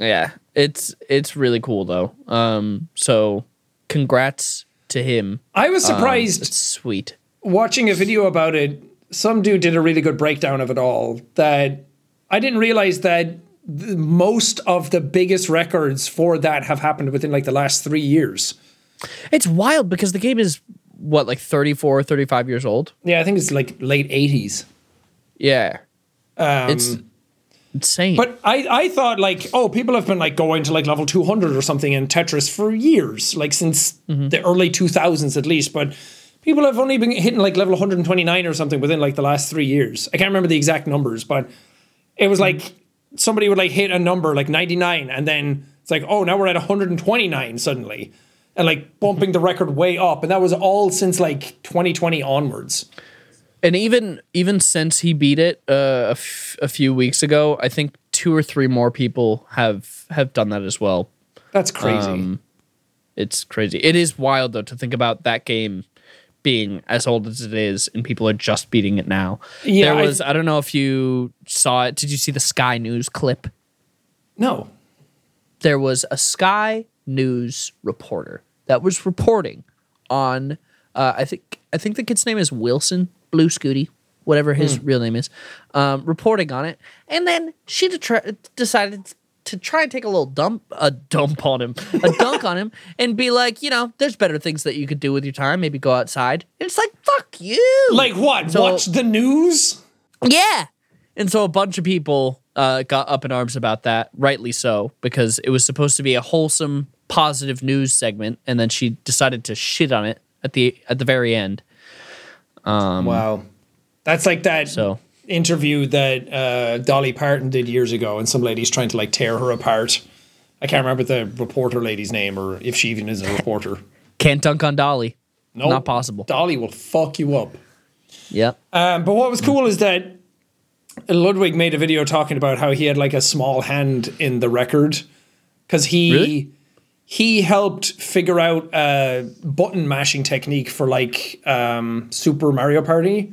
[SPEAKER 1] yeah it's it's really cool though um so congrats to him
[SPEAKER 2] I was
[SPEAKER 1] Um,
[SPEAKER 2] surprised
[SPEAKER 1] it's sweet
[SPEAKER 2] watching a video about it. Some dude did a really good breakdown of it all. That I didn't realize that the, most of the biggest records for that have happened within like the last three years.
[SPEAKER 1] it's wild because the game is what like 34 35 years old
[SPEAKER 2] Yeah, I think it's like late 80s.
[SPEAKER 1] yeah
[SPEAKER 2] Um,
[SPEAKER 1] it's insane
[SPEAKER 2] But I, I thought like, oh, people have been like going to like level 200 or something in Tetris for years, like since mm-hmm. the early 2000s at least. But people have only been hitting like level 129 or something within like the last three years. I can't remember the exact numbers, but it was mm. like somebody would like hit a number like 99 and then it's like, oh, now we're at 129 suddenly. And like bumping the record way up. And that was all since like 2020 onwards.
[SPEAKER 1] And even even since he beat it uh, a, f- a few weeks ago, I think two or three more people have have done that as well.
[SPEAKER 2] That's crazy.
[SPEAKER 1] Um, It's crazy. It is wild though to think about that game being as old as it is, and people are just beating it now.
[SPEAKER 2] Yeah,
[SPEAKER 1] there
[SPEAKER 2] I-
[SPEAKER 1] was. I, don't know if you saw it. Did you see the Sky News clip?
[SPEAKER 2] no.
[SPEAKER 1] There was a Sky News reporter that was reporting on. Uh, I think I think the kid's name is Wilson Blue Scuti, whatever his
[SPEAKER 2] Hmm.
[SPEAKER 1] real name is. Um, reporting on it, and then she detri- decided to try and take a little dump, a dump on him, a dunk on him, and be like, you know, there's better things that you could do with your time. Maybe go outside. And it's like, fuck you.
[SPEAKER 2] Like what?
[SPEAKER 1] So-
[SPEAKER 2] Watch the news?
[SPEAKER 1] Yeah. And so a bunch of people uh, got up in arms about that, rightly so, because it was supposed to be a wholesome, positive news segment, and then she decided to shit on it at the at the very end.
[SPEAKER 2] Wow. That's like that
[SPEAKER 1] Um, So
[SPEAKER 2] interview that uh, Dolly Parton did years ago, and some lady's trying to like tear her apart. I can't remember the reporter lady's name or if she even is a reporter.
[SPEAKER 1] can't dunk on Dolly.
[SPEAKER 2] No,
[SPEAKER 1] Not possible.
[SPEAKER 2] Dolly will fuck you up.
[SPEAKER 1] Yep.
[SPEAKER 2] Um, but what was cool is that Ludwig made a video talking about how he had like a small hand in the record because he
[SPEAKER 1] Really?
[SPEAKER 2] He helped figure out a button mashing technique for like um, Super Mario Party.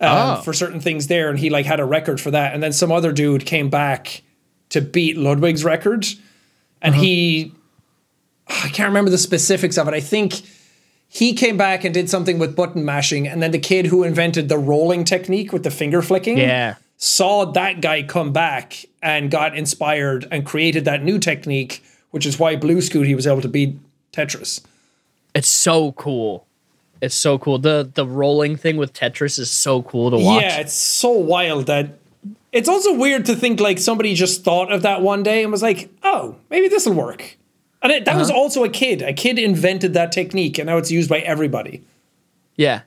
[SPEAKER 2] Um,
[SPEAKER 1] Oh.
[SPEAKER 2] For certain things there, and he like had a record for that, and then some other dude came back to beat Ludwig's record, and he I can't remember the specifics of it. I think he came back and did something with button mashing, and then the kid who invented the rolling technique with the finger flicking
[SPEAKER 1] Yeah.
[SPEAKER 2] saw that guy come back and got inspired and created that new technique, which is why Blue Scuti was able to beat Tetris.
[SPEAKER 1] It's so cool. It's so cool. The the rolling thing with Tetris is so cool to watch.
[SPEAKER 2] Yeah, it's so wild that it's also weird to think like somebody just thought of that one day and was like, "Oh, maybe this will work." And it, that was uh-huh. also a kid. A kid invented that technique, and now it's used by everybody.
[SPEAKER 1] Yeah.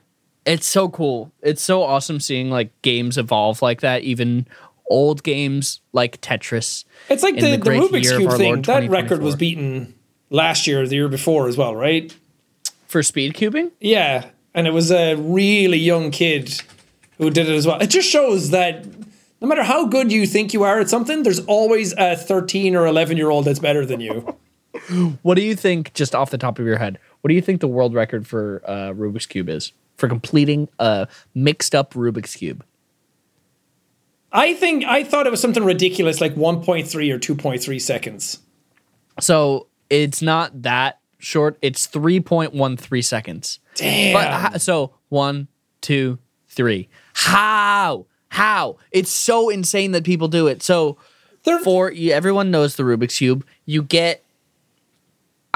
[SPEAKER 1] It's so cool. It's so awesome seeing like games evolve like that, even old games like Tetris.
[SPEAKER 2] It's like the,
[SPEAKER 1] the
[SPEAKER 2] the, Rubik's Cube thing.
[SPEAKER 1] Lord
[SPEAKER 2] That record was beaten last year, or the year before as well, right?
[SPEAKER 1] For speed cubing?
[SPEAKER 2] Yeah, and it was a really young kid who did it as well. It just shows that no matter how good you think you are at something, there's always a 13 or 11 year old that's better than you.
[SPEAKER 1] What do you think, just off the top of your head, what do you think the world record for uh, Rubik's Cube is? For completing a mixed up Rubik's Cube?
[SPEAKER 2] I think I thought it was something ridiculous like 1.3 or 2.3 seconds.
[SPEAKER 1] So it's not that short, it's 3.13 seconds.
[SPEAKER 2] Damn.
[SPEAKER 1] But so one, two, three. How? How? It's so insane that people do it. So
[SPEAKER 2] They're-
[SPEAKER 1] for everyone knows the Rubik's cube, you get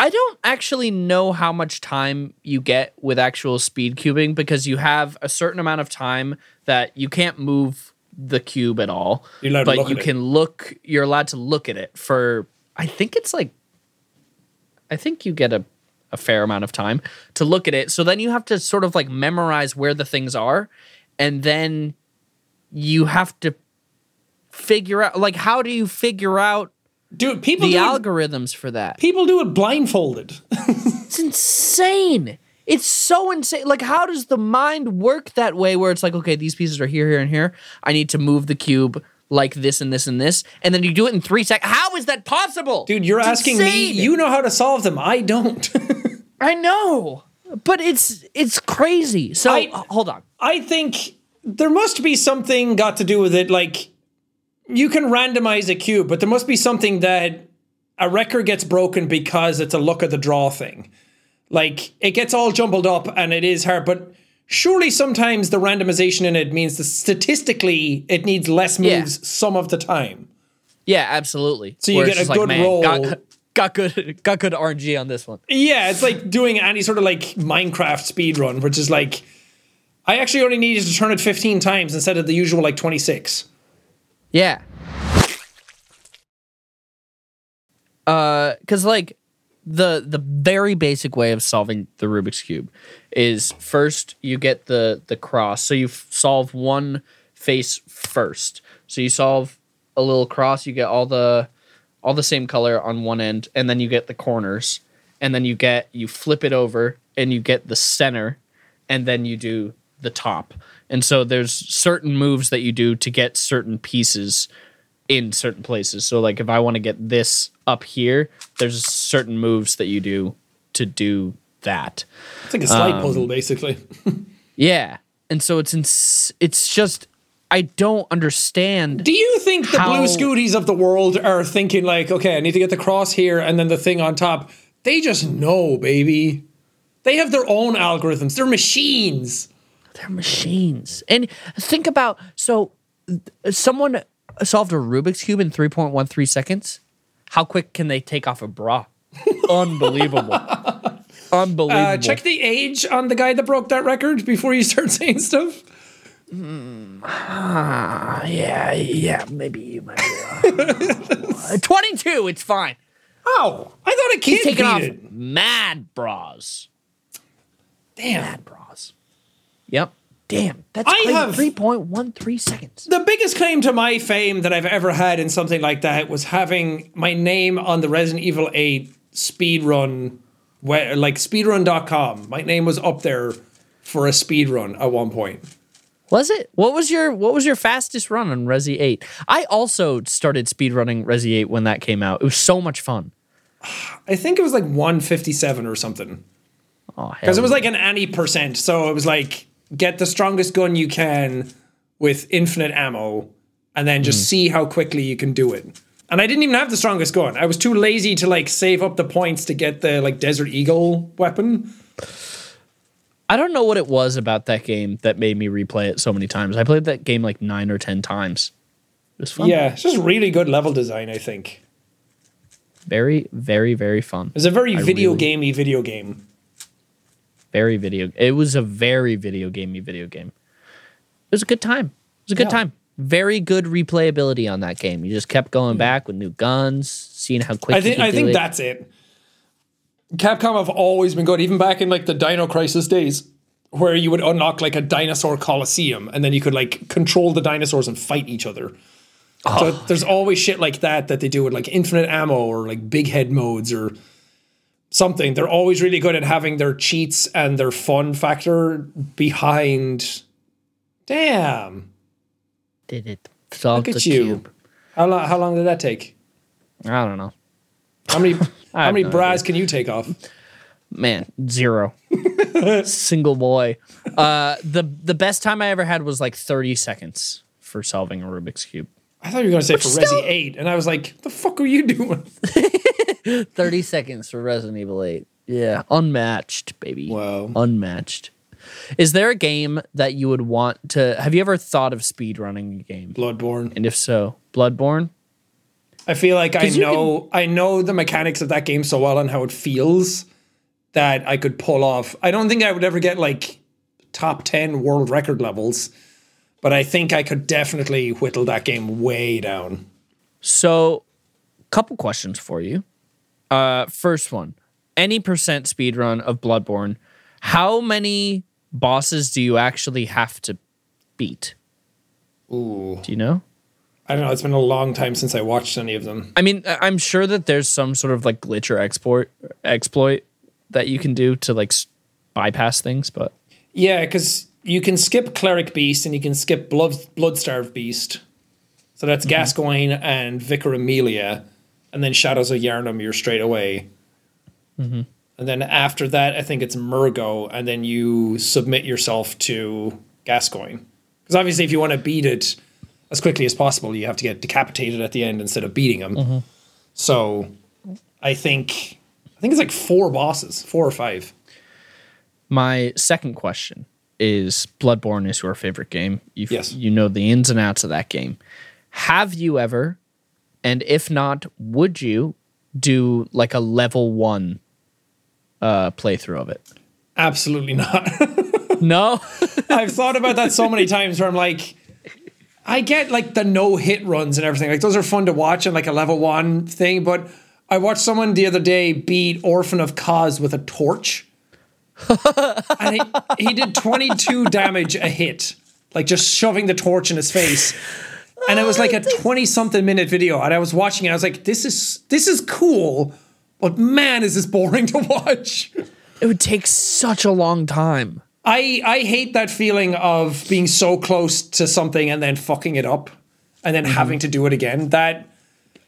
[SPEAKER 1] I don't actually know how much time you get with actual speed cubing because you have a certain amount of time that you can't move the cube at all.
[SPEAKER 2] You're allowed to
[SPEAKER 1] but you
[SPEAKER 2] at it.
[SPEAKER 1] can look you're allowed to look at it for I think it's like I think you get a a fair amount of time to look at it. So then you have to sort of like memorize where the things are and then you have to figure out like how do you figure out
[SPEAKER 2] Dude, people
[SPEAKER 1] the
[SPEAKER 2] do it,
[SPEAKER 1] algorithms for that?
[SPEAKER 2] people do it blindfolded.
[SPEAKER 1] It's insane. It's so insane. Like, how does the mind work that way where it's like, okay, these pieces are here, here, and here. I need to move the cube like this and this and this. And then you do it in three seconds. How is that possible?
[SPEAKER 2] Dude, you're
[SPEAKER 1] It's
[SPEAKER 2] asking me. You know how to solve them. I don't.
[SPEAKER 1] I know. But it's it's crazy. So
[SPEAKER 2] I-
[SPEAKER 1] hold on.
[SPEAKER 2] I think there must be something got to do with it. Like, you can randomize a cube, but there must be something that a record gets broken because it's a look at the draw thing. Like, it gets all jumbled up and it is hard, but surely sometimes the randomization in it means that statistically it needs less
[SPEAKER 1] Yeah.
[SPEAKER 2] moves some of the time.
[SPEAKER 1] Yeah, absolutely.
[SPEAKER 2] So you
[SPEAKER 1] Where
[SPEAKER 2] get a good
[SPEAKER 1] man,
[SPEAKER 2] roll.
[SPEAKER 1] Got, got good got good RNG on this one.
[SPEAKER 2] Yeah, it's like doing any sort of like Minecraft speed run, which is like I actually only needed to turn it 15 times instead of the usual like 26.
[SPEAKER 1] Yeah. Uh, cause like the the very basic way of solving the Rubik's cube is first you get the the cross. So you f- solve one face first. So you solve a little cross. You get all the all the same color on one end, and then you get the corners, and then you get you flip it over, and you get the center, and then you do the top. And so there's certain moves that you do to get certain pieces in certain places. So like if I want to get this up here, there's certain moves that you do to do that.
[SPEAKER 2] It's like a slide
[SPEAKER 1] Um,
[SPEAKER 2] puzzle, basically.
[SPEAKER 1] Yeah. And so it's ins- it's just I don't understand.
[SPEAKER 2] Do you think the Blue Scutis of the world are thinking like, okay, I need to get the cross here and then the thing on top? They just know, baby. They have their own algorithms. They're machines.
[SPEAKER 1] They're machines. And think about so someone solved a Rubik's cube in 3.13 seconds. How quick can they take off a bra? Unbelievable. Unbelievable.
[SPEAKER 2] Uh, check the age on the guy that broke that record before you start saying stuff.
[SPEAKER 1] yeah, yeah, maybe you might be, uh, 22, it's fine.
[SPEAKER 2] Oh, I thought a kid
[SPEAKER 1] He's taking
[SPEAKER 2] beat
[SPEAKER 1] off
[SPEAKER 2] it.
[SPEAKER 1] mad bras.
[SPEAKER 2] Damn.
[SPEAKER 1] Mad bras. Yep. Damn. That's
[SPEAKER 2] I
[SPEAKER 1] crazy.
[SPEAKER 2] have-
[SPEAKER 1] 3.13 seconds.
[SPEAKER 2] The biggest claim to my fame that I've ever had in something like that was having my name on the Resident Evil 8 speedrun, where, like speedrun.com. My name was up there for a speedrun at one point.
[SPEAKER 1] Was it? What was your what was your fastest run on Resi 8? I also started speedrunning Resi 8 when that came out. It was so much fun.
[SPEAKER 2] I think it was like 157 or something.
[SPEAKER 1] Oh,
[SPEAKER 2] Because
[SPEAKER 1] hell
[SPEAKER 2] it was like an any percent. So it was like get the strongest gun you can with infinite ammo and then just mm. see how quickly you can do it. And I didn't even have the strongest gun. I was too lazy to like save up the points to get the like Desert Eagle weapon.
[SPEAKER 1] I don't know what it was about that game that made me replay it so many times. I played that game like 9 or 10 times. It was fun.
[SPEAKER 2] Yeah, it's just really good level design, I think.
[SPEAKER 1] Very very very fun.
[SPEAKER 2] It's a very
[SPEAKER 1] I
[SPEAKER 2] video
[SPEAKER 1] really-
[SPEAKER 2] gamey video game.
[SPEAKER 1] Very video. It was a very video gamey video game. It was a good time. It was a good
[SPEAKER 2] Yeah.
[SPEAKER 1] time. Very good replayability on that game. You just kept going hmm. back with new guns, seeing how quick
[SPEAKER 2] I think I think
[SPEAKER 1] it.
[SPEAKER 2] that's it. Capcom have always been good, even back in like the Dino Crisis days, where you would unlock like a dinosaur coliseum and then you could like control the dinosaurs and fight each other. So oh, there's always shit like that that they do with like infinite ammo or like big head modes or something. They're always really good at having their cheats and their fun factor behind. Damn,
[SPEAKER 1] did it. Solved
[SPEAKER 2] look at
[SPEAKER 1] the
[SPEAKER 2] you.
[SPEAKER 1] cube.
[SPEAKER 2] How long? How long did that take?
[SPEAKER 1] I don't know.
[SPEAKER 2] How many? how
[SPEAKER 1] have
[SPEAKER 2] many
[SPEAKER 1] no
[SPEAKER 2] bras can you take off?
[SPEAKER 1] Man, zero. Single boy. Uh, the the best time I ever had was like 30 seconds for solving a Rubik's cube.
[SPEAKER 2] I thought you were going to say for
[SPEAKER 1] still-
[SPEAKER 2] Resi 8, and I was like, the fuck are you doing?
[SPEAKER 1] 30 seconds for Resident Evil 8. Yeah, unmatched, baby.
[SPEAKER 2] Wow.
[SPEAKER 1] Unmatched. Is there a game that you would want to have you ever thought of speedrunning a game?
[SPEAKER 2] Bloodborne.
[SPEAKER 1] And if so, Bloodborne?
[SPEAKER 2] I feel like I know I know the mechanics of that game so well and how it feels that I could pull off. I don't think I would ever get like top 10 world record levels, but I think I could definitely whittle that game way down.
[SPEAKER 1] So, couple questions for you. Uh, first one: any percent speed run of Bloodborne, how many bosses do you actually have to beat?
[SPEAKER 2] Ooh.
[SPEAKER 1] Do you know?
[SPEAKER 2] I don't know, it's been a long time since I watched any of them.
[SPEAKER 1] I mean, I- I'm sure that there's some sort of like glitch or export exploit that you can do to like s- bypass things, but
[SPEAKER 2] Yeah, because you can skip Cleric Beast and you can skip Blood Bloodstarved Beast. So that's mm-hmm. Gascoigne and Vicar Amelia, and then Shadows of Yharnam, you're straight away. Mm-hmm. And then after that, I think it's Mergo, and then you submit yourself to Gascoigne. Because obviously, if you want to beat it as quickly as possible, you have to get decapitated at the end instead of beating him. Mm-hmm. So I think I think it's like four bosses, four or five.
[SPEAKER 1] My second question is Bloodborne is your favorite game. you
[SPEAKER 2] Yes.
[SPEAKER 1] You know the ins and outs of that game. Have you ever, and if not, would you do like a level one uh, playthrough of it?
[SPEAKER 2] Absolutely not.
[SPEAKER 1] No?
[SPEAKER 2] I've thought about that so many times where I'm like, I get like the no hit runs and everything. Like those are fun to watch and like a level one thing. But I watched someone the other day beat Orphan of Kos with a torch. and he, he did 22 damage a hit, like just shoving the torch in his face. And it was like a 20 something minute video. And I was watching it. I was like, this is this is cool, but man, is this boring to watch.
[SPEAKER 1] it would take such a long time.
[SPEAKER 2] I I hate that feeling of being so close to something and then fucking it up and then having to do it again. That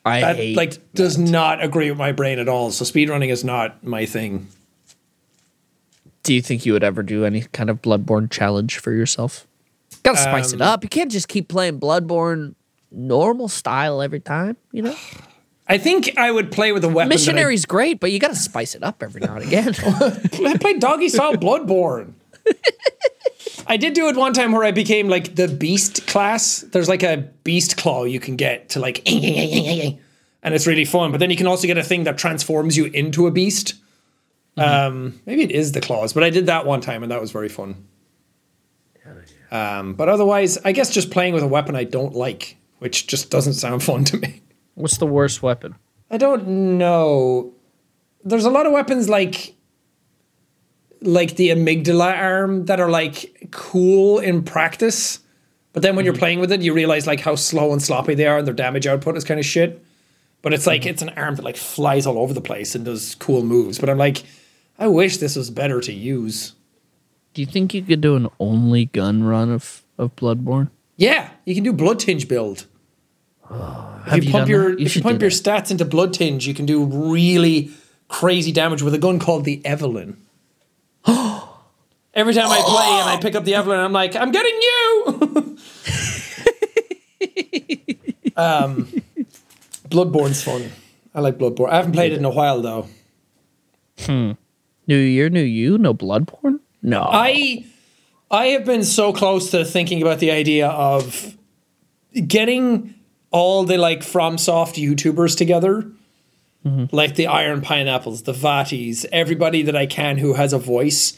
[SPEAKER 1] I
[SPEAKER 2] that like does not agree with my brain at all. So speedrunning is not my thing.
[SPEAKER 1] Do you think you would ever do any kind of Bloodborne challenge for yourself? Gotta spice
[SPEAKER 2] Um,
[SPEAKER 1] it up. You can't just keep playing Bloodborne normal style every time, you know?
[SPEAKER 2] I think I would play with a weapon. that I-
[SPEAKER 1] Missionary's great, but you gotta spice it up every now and again.
[SPEAKER 2] I played doggy style Bloodborne. I did do it one time where I became like the beast class. There's like a beast claw you can get to like, and it's really fun. But then you can also get a thing that transforms you into a beast. Um, maybe it is the claws, but I did that one time and that was very fun. Um, but otherwise, I guess just playing with a weapon I don't like, which just doesn't sound fun to me.
[SPEAKER 1] What's the worst weapon?
[SPEAKER 2] I don't know. There's a lot of weapons like like the amygdalan arm that are like cool in practice, but then when you're mm-hmm. playing with it, you realize like how slow and sloppy they are, and their damage output is kind of shit. But it's like mm-hmm. it's an arm that like flies all over the place and does cool moves. But I'm like, I wish this was better to use.
[SPEAKER 1] Do you think you could do an only gun run of, of Bloodborne?
[SPEAKER 2] Yeah, you can do blood tinge build.
[SPEAKER 1] Have
[SPEAKER 2] if you,
[SPEAKER 1] you
[SPEAKER 2] pump your?
[SPEAKER 1] You
[SPEAKER 2] if you pump your stats into blood tinge, you can do really crazy damage with a gun called the Evelyn. Every time I play and I pick up the Evelyn, I'm like, I'm getting you. um, Bloodborne's fun. I like Bloodborne. I haven't played it in a while though.
[SPEAKER 1] New year, new you, no Bloodborne? No.
[SPEAKER 2] I I have been so close to thinking about the idea of getting all the like FromSoft YouTubers together, mm-hmm. like the Iron Pineapples, the Vaatis, everybody that I can who has a voice,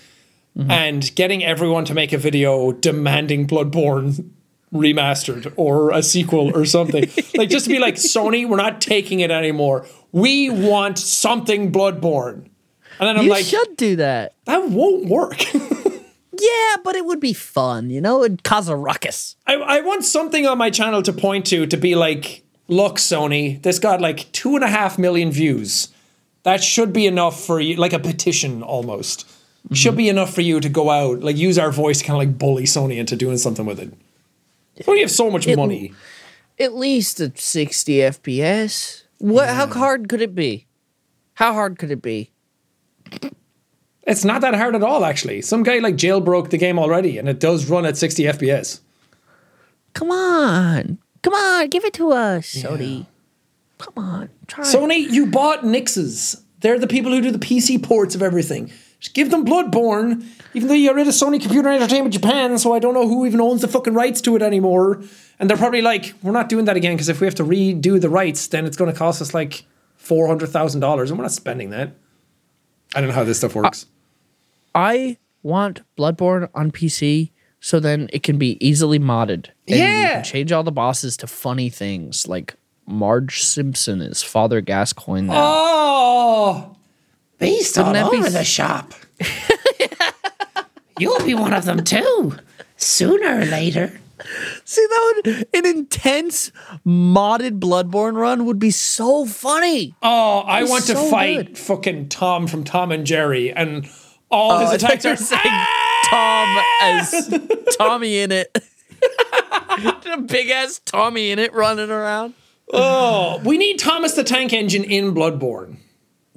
[SPEAKER 2] mm-hmm. and getting everyone to make a video demanding Bloodborne remastered or a sequel or something. like just to be like Sony, we're not taking it anymore. We want something Bloodborne. And then I'm like
[SPEAKER 1] you
[SPEAKER 2] like,
[SPEAKER 1] should do that.
[SPEAKER 2] that won't work.
[SPEAKER 1] Yeah, but it would be fun, you know? It'd cause a ruckus.
[SPEAKER 2] I, I want something on my channel to point to to be like, look, Sony, this got like two and a half million views. That should be enough for you, like a petition almost. Mm-hmm. Should be enough for you to go out, like use our voice to kind of like bully Sony into doing something with it. Sony have so much
[SPEAKER 1] It-
[SPEAKER 2] money.
[SPEAKER 1] At least at 60 FPS. What? How hard could it be? How hard could it be?
[SPEAKER 2] It's not that hard at all, actually. Some guy like jailbroke the game already, and it does run at 60 FPS.
[SPEAKER 1] Come on. Come on, give it to us, Sony. Come on, try.
[SPEAKER 2] Sony, you bought Nixxes. They're the people who do the PC ports of everything. Just give them Bloodborne, even though you got rid of Sony Computer Entertainment Japan, so I don't know who even owns the fucking rights to it anymore. And they're probably like, we're not doing that again because if we have to redo the rights, then it's going to cost us like four hundred thousand dollars, and we're not spending that. I don't know how this stuff works.
[SPEAKER 1] Uh, I want Bloodborne on PC so then it can be easily modded. And you
[SPEAKER 2] Yeah.
[SPEAKER 1] can change all the bosses to funny things like Marge Simpson is Father Gascoigne now.
[SPEAKER 2] oh,
[SPEAKER 3] Beast
[SPEAKER 1] Wouldn't
[SPEAKER 3] all
[SPEAKER 1] be
[SPEAKER 3] over
[SPEAKER 1] s-
[SPEAKER 3] the shop. You'll be one of them too, sooner or later.
[SPEAKER 1] See that would an intense modded Bloodborne run would be so funny.
[SPEAKER 2] oh, I want to fight
[SPEAKER 1] good.
[SPEAKER 2] fucking Tom from Tom and Jerry, and all his
[SPEAKER 1] I oh,
[SPEAKER 2] attacks are
[SPEAKER 1] saying Tom as ah! Tommy in it. A big ass Tommy in it running around.
[SPEAKER 2] Oh, we need Thomas the Tank Engine in Bloodborne.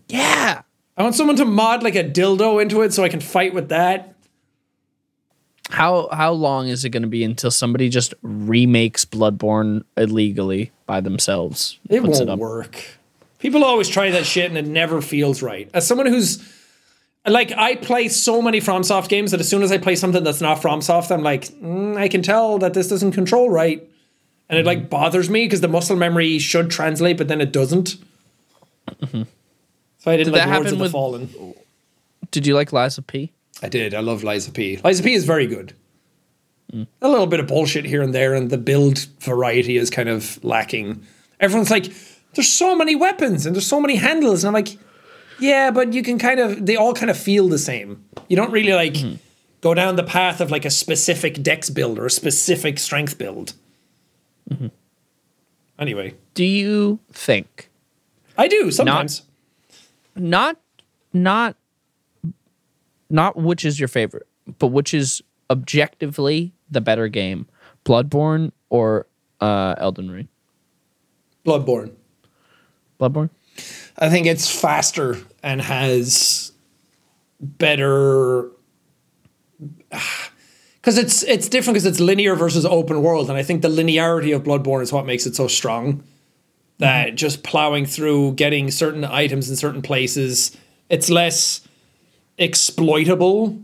[SPEAKER 1] Yeah.
[SPEAKER 2] I want someone to mod like a dildo into it so I can fight with that.
[SPEAKER 1] How how long is it going to be until somebody just remakes Bloodborne illegally by themselves?
[SPEAKER 2] It won't work. People always try that shit and it never feels right. As someone who's like, I play so many FromSoft games that as soon as I play something that's not FromSoft, I'm like, mm, I can tell that this doesn't control right, and it like mm-hmm. bothers me because the muscle memory should translate, but then it doesn't. Mm-hmm. So I didn't
[SPEAKER 1] Did
[SPEAKER 2] like Lords
[SPEAKER 1] happen
[SPEAKER 2] of the
[SPEAKER 1] with-
[SPEAKER 2] Fallen.
[SPEAKER 1] Did you like Lies of P?
[SPEAKER 2] I did. I love Lies of P. Lies of P is very good. Mm. A little bit of bullshit here and there, and the build variety is kind of lacking. Everyone's like, there's so many weapons and there's so many handles. And I'm like, yeah, but you can kind of, they all kind of feel the same. You don't really like go down the path of like a specific dex build or a specific strength build. Anyway,
[SPEAKER 1] Do you think
[SPEAKER 2] I do sometimes.
[SPEAKER 1] not not not which is your favorite, but which is objectively the better game, Bloodborne or uh, Elden Ring?
[SPEAKER 2] Bloodborne.
[SPEAKER 1] Bloodborne.
[SPEAKER 2] I think it's faster and has better because it's it's different because it's linear versus open world, and I think the linearity of Bloodborne is what makes it so strong. That mm-hmm. just plowing through, getting certain items in certain places, it's less exploitable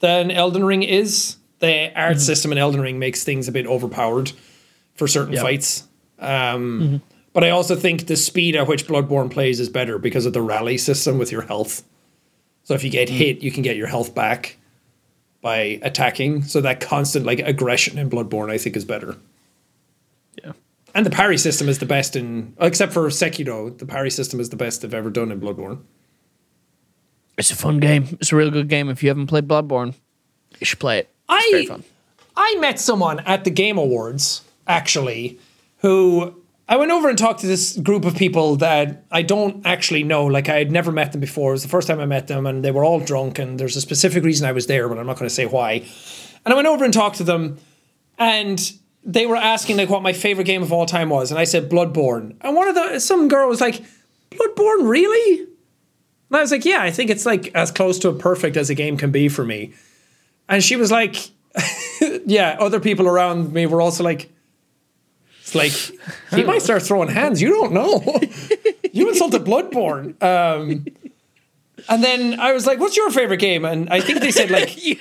[SPEAKER 2] than Elden Ring is. The art mm-hmm. system in Elden Ring makes things a bit overpowered for certain fights. Um, mm-hmm. But I also think the speed at which Bloodborne plays is better because of the rally system with your health. So if you get hmm. hit, you can get your health back by attacking. So that constant like aggression in Bloodborne, I think, is better.
[SPEAKER 1] Yeah.
[SPEAKER 2] And the parry system is the best in, except for Sekiro. The parry system is the best they've ever done in Bloodborne.
[SPEAKER 1] It's a fun game. It's a real good game. If you haven't played Bloodborne, you should play it. It's very
[SPEAKER 2] I
[SPEAKER 1] fun.
[SPEAKER 2] I met someone at the Game Awards actually who I went over and talked to this group of people that I don't actually know. Like I had never met them before. It was the first time I met them, and they were all drunk. And there's a specific reason I was there, but I'm not going to say why. And I went over and talked to them, and they were asking like what my favorite game of all time was, and I said Bloodborne. And one of the some girl was like, Bloodborne, really? And I was like, yeah, I think it's like as close to perfect as a game can be for me. And she was like, yeah, other people around me were also like, it's like, he might start throwing hands. You don't know. you insulted Bloodborne. Um, and then I was like, what's your favorite game? And I think they said, like,
[SPEAKER 1] you,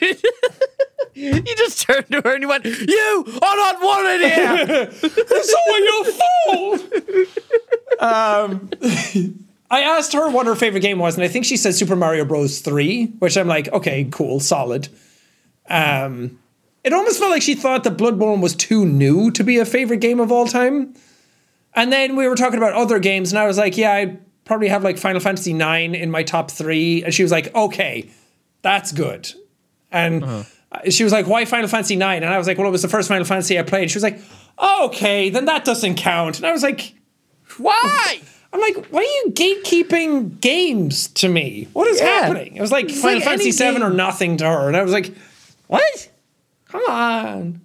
[SPEAKER 1] you just turned to her and you went, "You are not wanted here."
[SPEAKER 2] so are you fool? um, I asked her what her favorite game was, and I think she said Super Mario Bros. 3, which I'm like, okay, cool, solid. Um, it almost felt like she thought that Bloodborne was too new to be a favorite game of all time. And then we were talking about other games, and I was like, yeah, I'd probably have like Final Fantasy 9 in my top three. And she was like, okay, that's good. And uh-huh. she was like, why Final Fantasy 9? And I was like, well, it was the first Final Fantasy I played. She was like, okay, then that doesn't count. And I was like,
[SPEAKER 1] Why?
[SPEAKER 2] I'm like, why are you gatekeeping games to me? What is
[SPEAKER 1] Yeah.
[SPEAKER 2] happening? It was like
[SPEAKER 1] It's
[SPEAKER 2] Final
[SPEAKER 1] like
[SPEAKER 2] Fantasy
[SPEAKER 1] any
[SPEAKER 2] 7 or nothing to her. And I was like, what? Come on.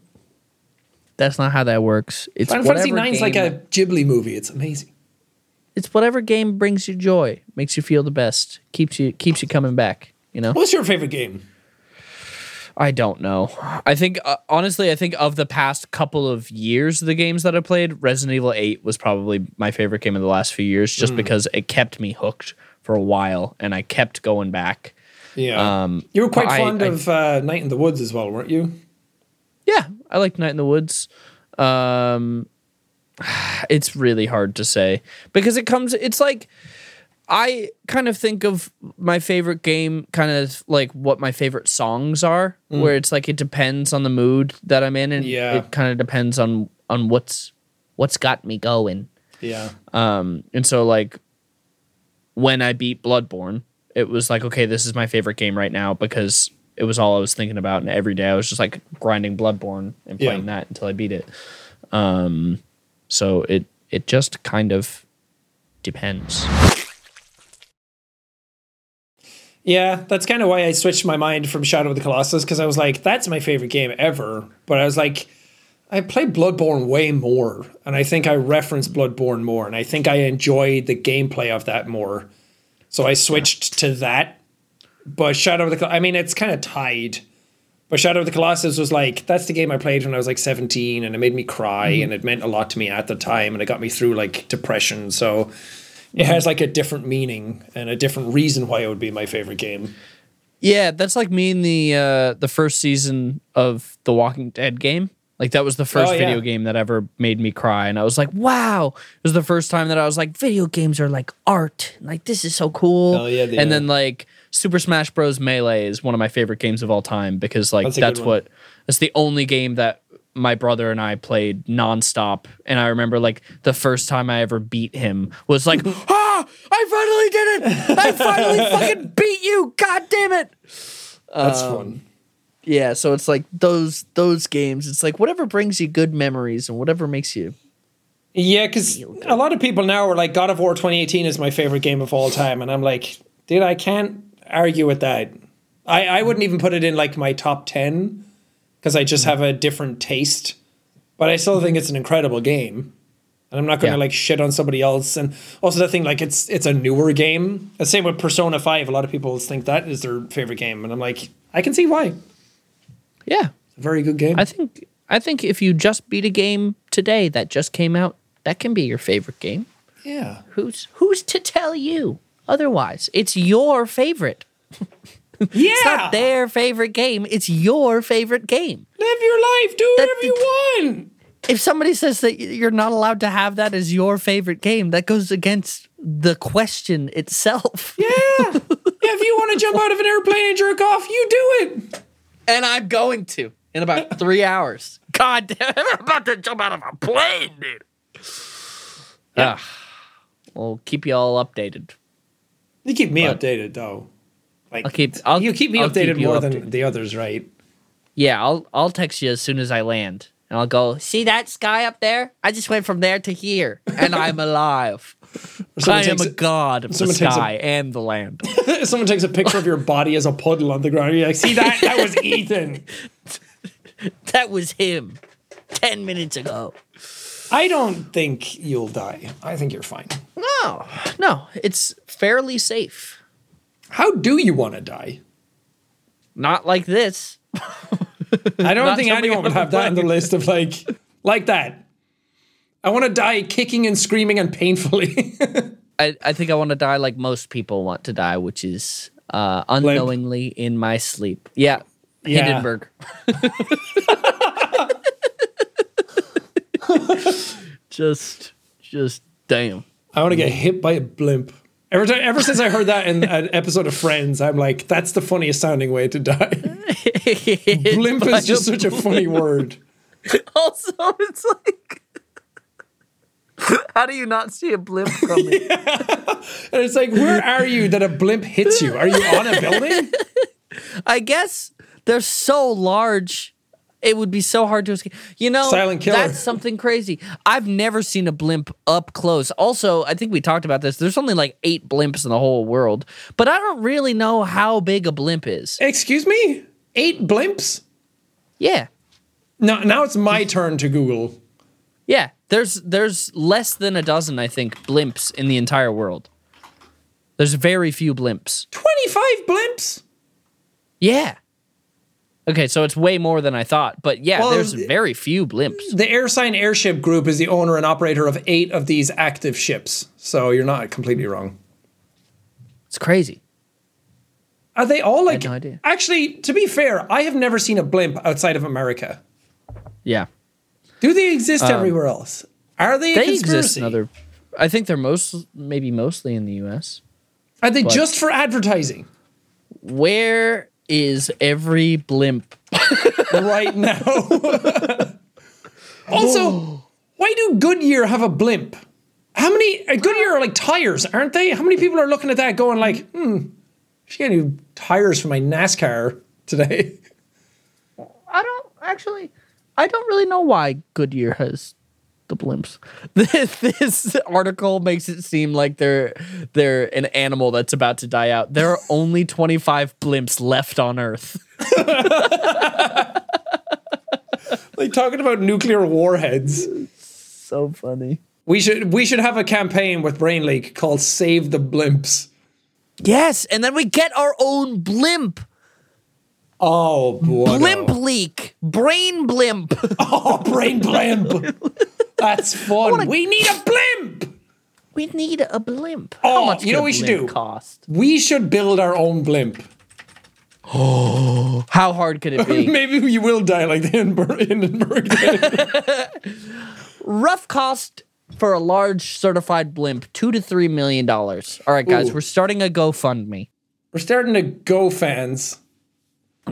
[SPEAKER 1] That's not how that works. It's
[SPEAKER 2] Final Fantasy
[SPEAKER 1] whatever
[SPEAKER 2] 9 is like a Ghibli movie. It's amazing.
[SPEAKER 1] It's whatever game brings you joy, makes you feel the best, keeps you keeps you coming back. You know.
[SPEAKER 2] What's your favorite game?
[SPEAKER 1] I don't know. I think uh, honestly, I think of the past couple of years, the games that I played, Resident Evil Eight was probably my favorite game of the last few years, just because it kept me hooked for a while, and I kept going back.
[SPEAKER 2] Yeah.
[SPEAKER 1] Um,
[SPEAKER 2] you were quite fond
[SPEAKER 1] I-
[SPEAKER 2] of uh, Night in the Woods as well, weren't you?
[SPEAKER 1] Yeah, I like Night in the Woods. Um, it's really hard to say because it comes. It's like I kind of think of my favorite game kind of like what my favorite songs are, where it's like it depends on the mood that I'm in, and
[SPEAKER 2] Yeah.
[SPEAKER 1] it kind of depends on on what's what's got me going.
[SPEAKER 2] Yeah.
[SPEAKER 1] Um, and so like when I beat Bloodborne, it was like, okay, this is my favorite game right now because it was all I was thinking about, and every day I was just like grinding Bloodborne and
[SPEAKER 2] Yeah.
[SPEAKER 1] playing that until I beat it. Um, so it it just kind of depends.
[SPEAKER 2] Yeah, that's kind of why I switched my mind from Shadow of the Colossus because I was like, that's my favorite game ever. But I was like, I played Bloodborne way more, and I think I referenced Bloodborne more, and I think I enjoyed the gameplay of that more. So I switched to that. But Shadow of the, Col- I mean, it's kind of tied. But Shadow of the Colossus was like, that's the game I played when I was like 17, and it made me cry, and it meant a lot to me at the time, and it got me through like depression. So it has like a different meaning and a different reason why it would be my favorite game.
[SPEAKER 1] Yeah, that's like me in the uh, the first season of the Walking Dead game. Like that was the first
[SPEAKER 2] Oh, yeah.
[SPEAKER 1] video game that ever made me cry, and I was like, "Wow!" It was the first time that I was like, "Video games are like art. Like this is so cool."
[SPEAKER 2] Oh, yeah,
[SPEAKER 1] and
[SPEAKER 2] are.
[SPEAKER 1] then like Super Smash Bros. Melee is one of my favorite games of all time because like
[SPEAKER 2] That's
[SPEAKER 1] that's,
[SPEAKER 2] a good one.
[SPEAKER 1] what it's the only game that my brother and I played nonstop. And I remember like the first time I ever beat him was like, "Ah, I finally did it! I finally fucking beat you! God damn it!"
[SPEAKER 2] That's
[SPEAKER 1] Um,
[SPEAKER 2] fun.
[SPEAKER 1] Yeah, so it's like those those games. It's like whatever brings you good memories and whatever makes you.
[SPEAKER 2] Yeah, because a lot of people now are like, God of War 2018 is my favorite game of all time. And I'm like, dude, I can't argue with that. I, I wouldn't even put it in like my top 10 because I just have a different taste. But I still think it's an incredible game. And I'm not going to
[SPEAKER 1] Yeah.
[SPEAKER 2] like shit on somebody else. And also the thing, like it's it's a newer game. The same with Persona 5. A lot of people think that is their favorite game. And I'm like, I can see why.
[SPEAKER 1] Yeah,
[SPEAKER 2] A very good game.
[SPEAKER 1] I think I think if you just beat a game today that just came out, that can be your favorite game.
[SPEAKER 2] yeah.
[SPEAKER 1] Who's who's to tell you otherwise? It's your favorite.
[SPEAKER 2] Yeah.
[SPEAKER 1] It's not their favorite game. It's your favorite game.
[SPEAKER 2] Live your life. Do
[SPEAKER 1] That-
[SPEAKER 2] you want.
[SPEAKER 1] If somebody says that you're not allowed to have that as your favorite game, that goes against the question itself.
[SPEAKER 2] Yeah. yeah, if you want to jump out of an airplane and jerk off, you do it.
[SPEAKER 1] And I'm going to in about three hours. God damn, I'm about to jump out of a plane, dude. Yeah. We'll keep you all updated.
[SPEAKER 2] You keep me
[SPEAKER 1] But-
[SPEAKER 2] updated though. Like
[SPEAKER 1] I'll keep- I'll-
[SPEAKER 2] you keep me
[SPEAKER 1] I'll
[SPEAKER 2] updated
[SPEAKER 1] keep
[SPEAKER 2] more
[SPEAKER 1] updated.
[SPEAKER 2] than the others, right?
[SPEAKER 1] Yeah, I'll I'll text you as soon as I land. And I'll go, see that sky up there? I just went from there to here. And I'm alive. I am a
[SPEAKER 2] a-
[SPEAKER 1] god of the
[SPEAKER 2] takes a-
[SPEAKER 1] sky and the land.
[SPEAKER 2] Someone takes a picture of your body as a puddle on the ground, you're like, see that? That was Ethan.
[SPEAKER 1] that was him. Ten minutes ago.
[SPEAKER 2] I don't think you'll die. I think you're fine.
[SPEAKER 1] No, no, it's fairly safe.
[SPEAKER 2] How do you want to die?
[SPEAKER 1] Not like this.
[SPEAKER 2] I don't think anyone would have that on the list of like like that. I want to die kicking and screaming and painfully.
[SPEAKER 1] I, I think I want to die like most people want to die, which is uh, unknowingly in my sleep. Yeah,
[SPEAKER 2] Yeah.
[SPEAKER 1] Hindenburg. just, just damn.
[SPEAKER 2] I want to get hit by a blimp. Ever, time, ever since I heard that in an episode of Friends, I'm like, that's the funniest sounding way to die. Blimp is just
[SPEAKER 1] a
[SPEAKER 2] such a funny word.
[SPEAKER 1] Also, it's like, how do you not see a blimp coming?
[SPEAKER 2] And it's like, where are you that a blimp hits you? Are you on a building?
[SPEAKER 1] I guess they're so large. It would be so hard to escape. You know,
[SPEAKER 2] Silent killer.
[SPEAKER 1] that's something crazy. I've never seen a blimp up close. Also, I think we talked about this. There's only like eight blimps in the whole world, but I don't really know how big a blimp is.
[SPEAKER 2] Excuse me? Eight blimps?
[SPEAKER 1] Yeah.
[SPEAKER 2] No, now it's my turn to Google.
[SPEAKER 1] Yeah. There's there's less than a dozen, I think, blimps in the entire world. There's very few blimps.
[SPEAKER 2] 25 blimps?
[SPEAKER 1] Yeah. Okay, so it's way more than I thought. But yeah,
[SPEAKER 2] Well,
[SPEAKER 1] there's very few blimps.
[SPEAKER 2] The AirSign Airship Group is the owner and operator of eight of these active ships. So you're not completely wrong.
[SPEAKER 1] It's crazy.
[SPEAKER 2] Are they all like?
[SPEAKER 1] no idea.
[SPEAKER 2] Actually, to be fair, I have never seen a blimp outside of America.
[SPEAKER 1] Yeah.
[SPEAKER 2] Do they exist everywhere else? Are they a
[SPEAKER 1] Um, They exist in other I think they're most maybe mostly in the US.
[SPEAKER 2] Are they just for advertising
[SPEAKER 1] Where is every blimp?
[SPEAKER 2] right now? also, why do Goodyear have a blimp? How many uh, Goodyear are like tires, aren't they? How many people are looking at that going like, hmm, should get new tires for my NASCAR today?
[SPEAKER 1] I don't actually I don't really know why Goodyear has the blimps. This, this article makes it seem like they're they're an animal that's about to die out. There are only 25 blimps left on Earth.
[SPEAKER 2] Like talking about nuclear warheads.
[SPEAKER 1] So funny.
[SPEAKER 2] We should we should have a campaign with Brain Leak called Save the Blimps.
[SPEAKER 1] Yes, and then we get our own blimp.
[SPEAKER 2] Oh, boy.
[SPEAKER 1] Blimp leak. Brain blimp.
[SPEAKER 2] Oh, brain blimp. That's fun. We need a blimp.
[SPEAKER 1] we need a blimp.
[SPEAKER 2] Oh,
[SPEAKER 1] How much
[SPEAKER 2] you know what we should do?
[SPEAKER 1] Cost.
[SPEAKER 2] We should build our own blimp.
[SPEAKER 1] Oh, how hard could it be?
[SPEAKER 2] Maybe you will die like the Hindenburg. Hindenburg did.
[SPEAKER 1] Rough cost for a large certified blimp, two to three million dollars. All right, guys,
[SPEAKER 2] Ooh.
[SPEAKER 1] we're starting a GoFundMe.
[SPEAKER 2] We're starting to go fans.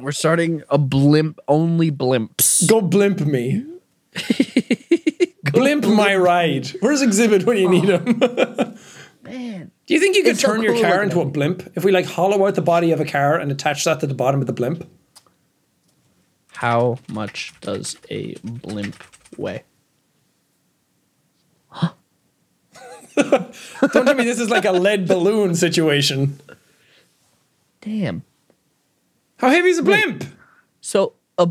[SPEAKER 1] We're starting a blimp only blimps.
[SPEAKER 2] Go blimp me. blimp my ride. Where's Xzibit when you need him?
[SPEAKER 1] Man,
[SPEAKER 2] Do you think you could
[SPEAKER 1] It's so
[SPEAKER 2] turn your car into a blimp if we like hollow out the body of a car and attach that to the bottom of the blimp?
[SPEAKER 1] how much does a blimp weigh?
[SPEAKER 2] Don't tell me this is like a lead balloon situation.
[SPEAKER 1] Damn.
[SPEAKER 2] How heavy is a blimp?
[SPEAKER 1] So, uh,